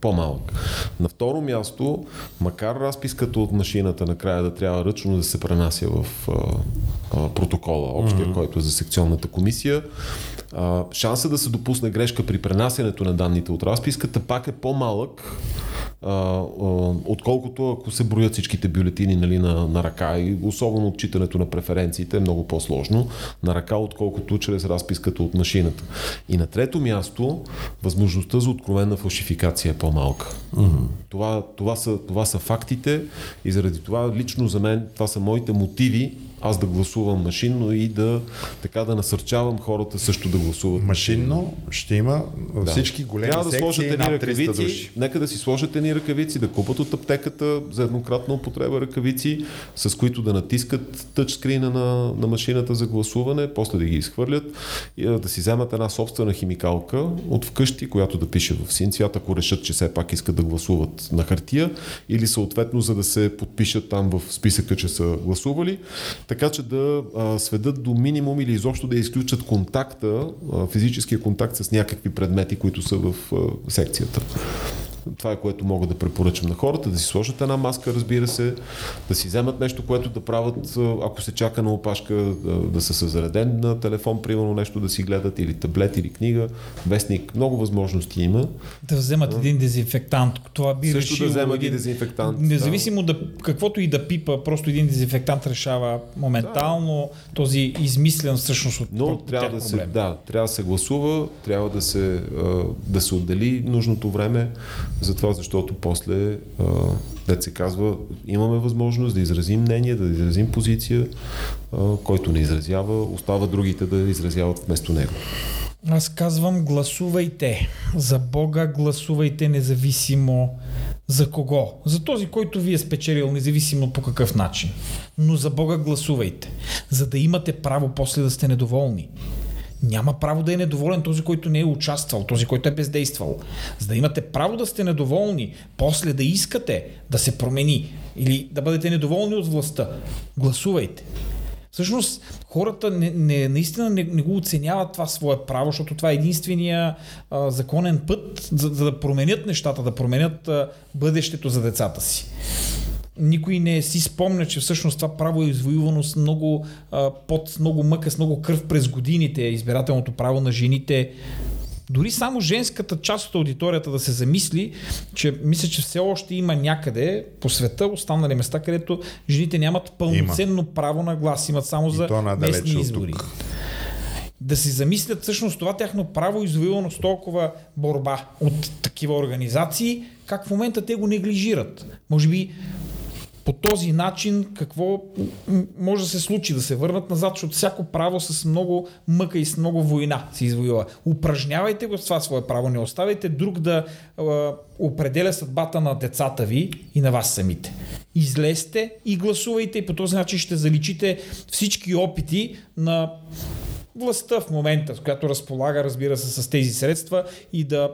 по-малък. На второ място, макар разписката от машината накрая да трябва ръчно да се пренася в а, а, протокола, общия, mm-hmm. който е за секционната комисия, а, шанса да се допусне грешка при пренасянето на данните от разписката пак е по-малък, а, а, отколкото ако се броят всичките бюлетини нали, на, на ръка и особено отчитането на преференциите е много по-сложно на ръка, отколкото чрез разписката от машината. И на трето място, възможността за откровена фалшификация е по-малка. Mm-hmm. Това, това, са, това са фактите и заради това лично за мен това са моите мотиви аз да гласувам машинно и да така да насърчавам хората също да гласуват. Машинно ще има Да. всички големи Трябва да секции сложат едни над 300 ръкавици, души. нека да си сложат едни ръкавици, да купат от аптеката за еднократна употреба ръкавици, с които да натискат тъчскрина на, на машината за гласуване, после да ги изхвърлят, и, да си вземат една собствена химикалка от вкъщи, която да пише в син цвят, ако решат, че все пак искат да гласуват на хартия, или съответно за да се подпишат там в списъка, че са гласували, така че да а, сведат до минимум или изобщо да изключат контакта, а, физическия контакт с някакви предмети, които са в а, секцията. Това е което мога да препоръчам на хората, да си сложат една маска, разбира се, да си вземат нещо, което да правят, а, ако се чака на опашка, да, да са със зареден на телефон, примерно нещо да си гледат, или таблет, или книга, вестник. Много възможности има. Да вземат един дезинфектант. Това би Също да решило вземат и един... дезинфектант. Независимо да, каквото и да пипа, просто един дезинфектант решава моментално този измислен всъщност от Но от трябва да, се, проблем. да, трябва да се гласува, трябва да се, а, да се отдели нужното време за това, защото после, а, дет се казва, имаме възможност да изразим мнение, да изразим позиция, който не изразява, остава другите да изразяват вместо него. Аз казвам гласувайте. За Бога гласувайте независимо за кого. За този, който ви е спечелил, независимо по какъв начин. Но за Бога гласувайте. За да имате право после да сте недоволни. Няма право да е недоволен този, който не е участвал, този, който е бездействал. За да имате право да сте недоволни, после да искате да се промени или да бъдете недоволни от властта, гласувайте. Всъщност, хората не, не, наистина не, не го оценяват това свое право, защото това е единствения а, законен път, за, за да променят нещата, да променят а, бъдещето за децата си. Никой не си спомня, че всъщност това право е извоювано с много а, под много мъка, с много кръв през годините. Избирателното право на жените дори само женската част от аудиторията да се замисли, че мисля, че все още има някъде по света останали места, където жените нямат пълноценно право на глас, имат само за местни избори. тук. Да си замислят всъщност това тяхно право, извоювано с толкова борба от такива организации, как в момента те го неглижират. Може би по този начин какво може да се случи? Да се върнат назад, защото всяко право с много мъка и с много война се извоюва. Упражнявайте го с това свое право, не оставяйте друг да а, определя съдбата на децата ви и на вас самите. Излезте и гласувайте и по този начин ще заличите всички опити на властта в момента, с която разполага, разбира се, с тези средства и да,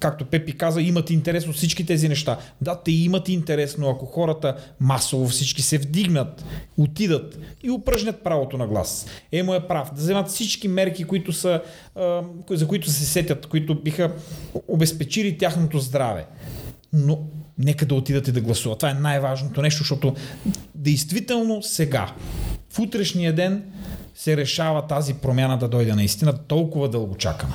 както Пепи каза, имат интерес от всички тези неща. Да, те имат интерес, но ако хората масово всички се вдигнат, отидат и упражнят правото на глас, Емо е прав. Да вземат всички мерки, които са, за които се сетят, които биха обезпечили тяхното здраве. Но нека да отидат и да гласуват. Това е най-важното нещо, защото действително сега, в утрешния ден, се решава тази промяна да дойде наистина. Толкова дълго чакаме.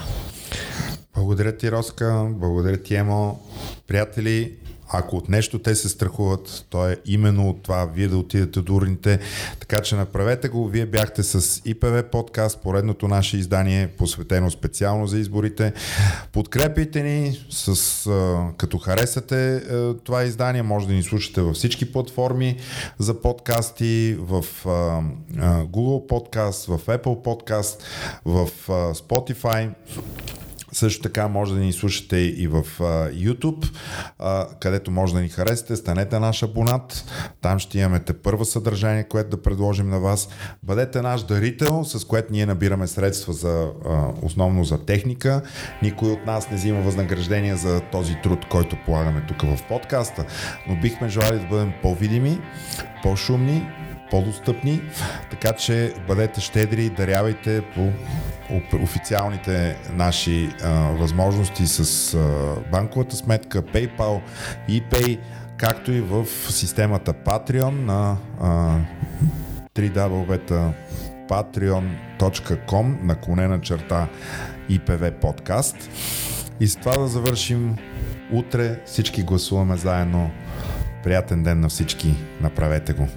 Благодаря ти, Роска. Благодаря ти, Емо. Приятели, ако от нещо те се страхуват, то е именно от това вие да отидете до урните. Така че направете го. Вие бяхте с ИПВ подкаст, поредното наше издание, посветено специално за изборите. Подкрепите ни с, а, като харесате а, това издание. Може да ни слушате във всички платформи за подкасти, в а, а, Google Podcast, в Apple Podcast, в а, Spotify. Също така може да ни слушате и в uh, YouTube, uh, където може да ни харесате. Станете наш абонат. Там ще имаме те първо съдържание, което да предложим на вас. Бъдете наш дарител, с което ние набираме средства за, uh, основно за техника. Никой от нас не взима възнаграждение за този труд, който полагаме тук в подкаста. Но бихме желали да бъдем по-видими, по-шумни, по-достъпни, така че бъдете щедри, дарявайте по официалните наши а, възможности с а, банковата сметка, PayPal, ePay, както и в системата Patreon на а, 3W patreon.com наклонена черта IPV подкаст. И с това да завършим утре всички гласуваме заедно. Приятен ден на всички. Направете го.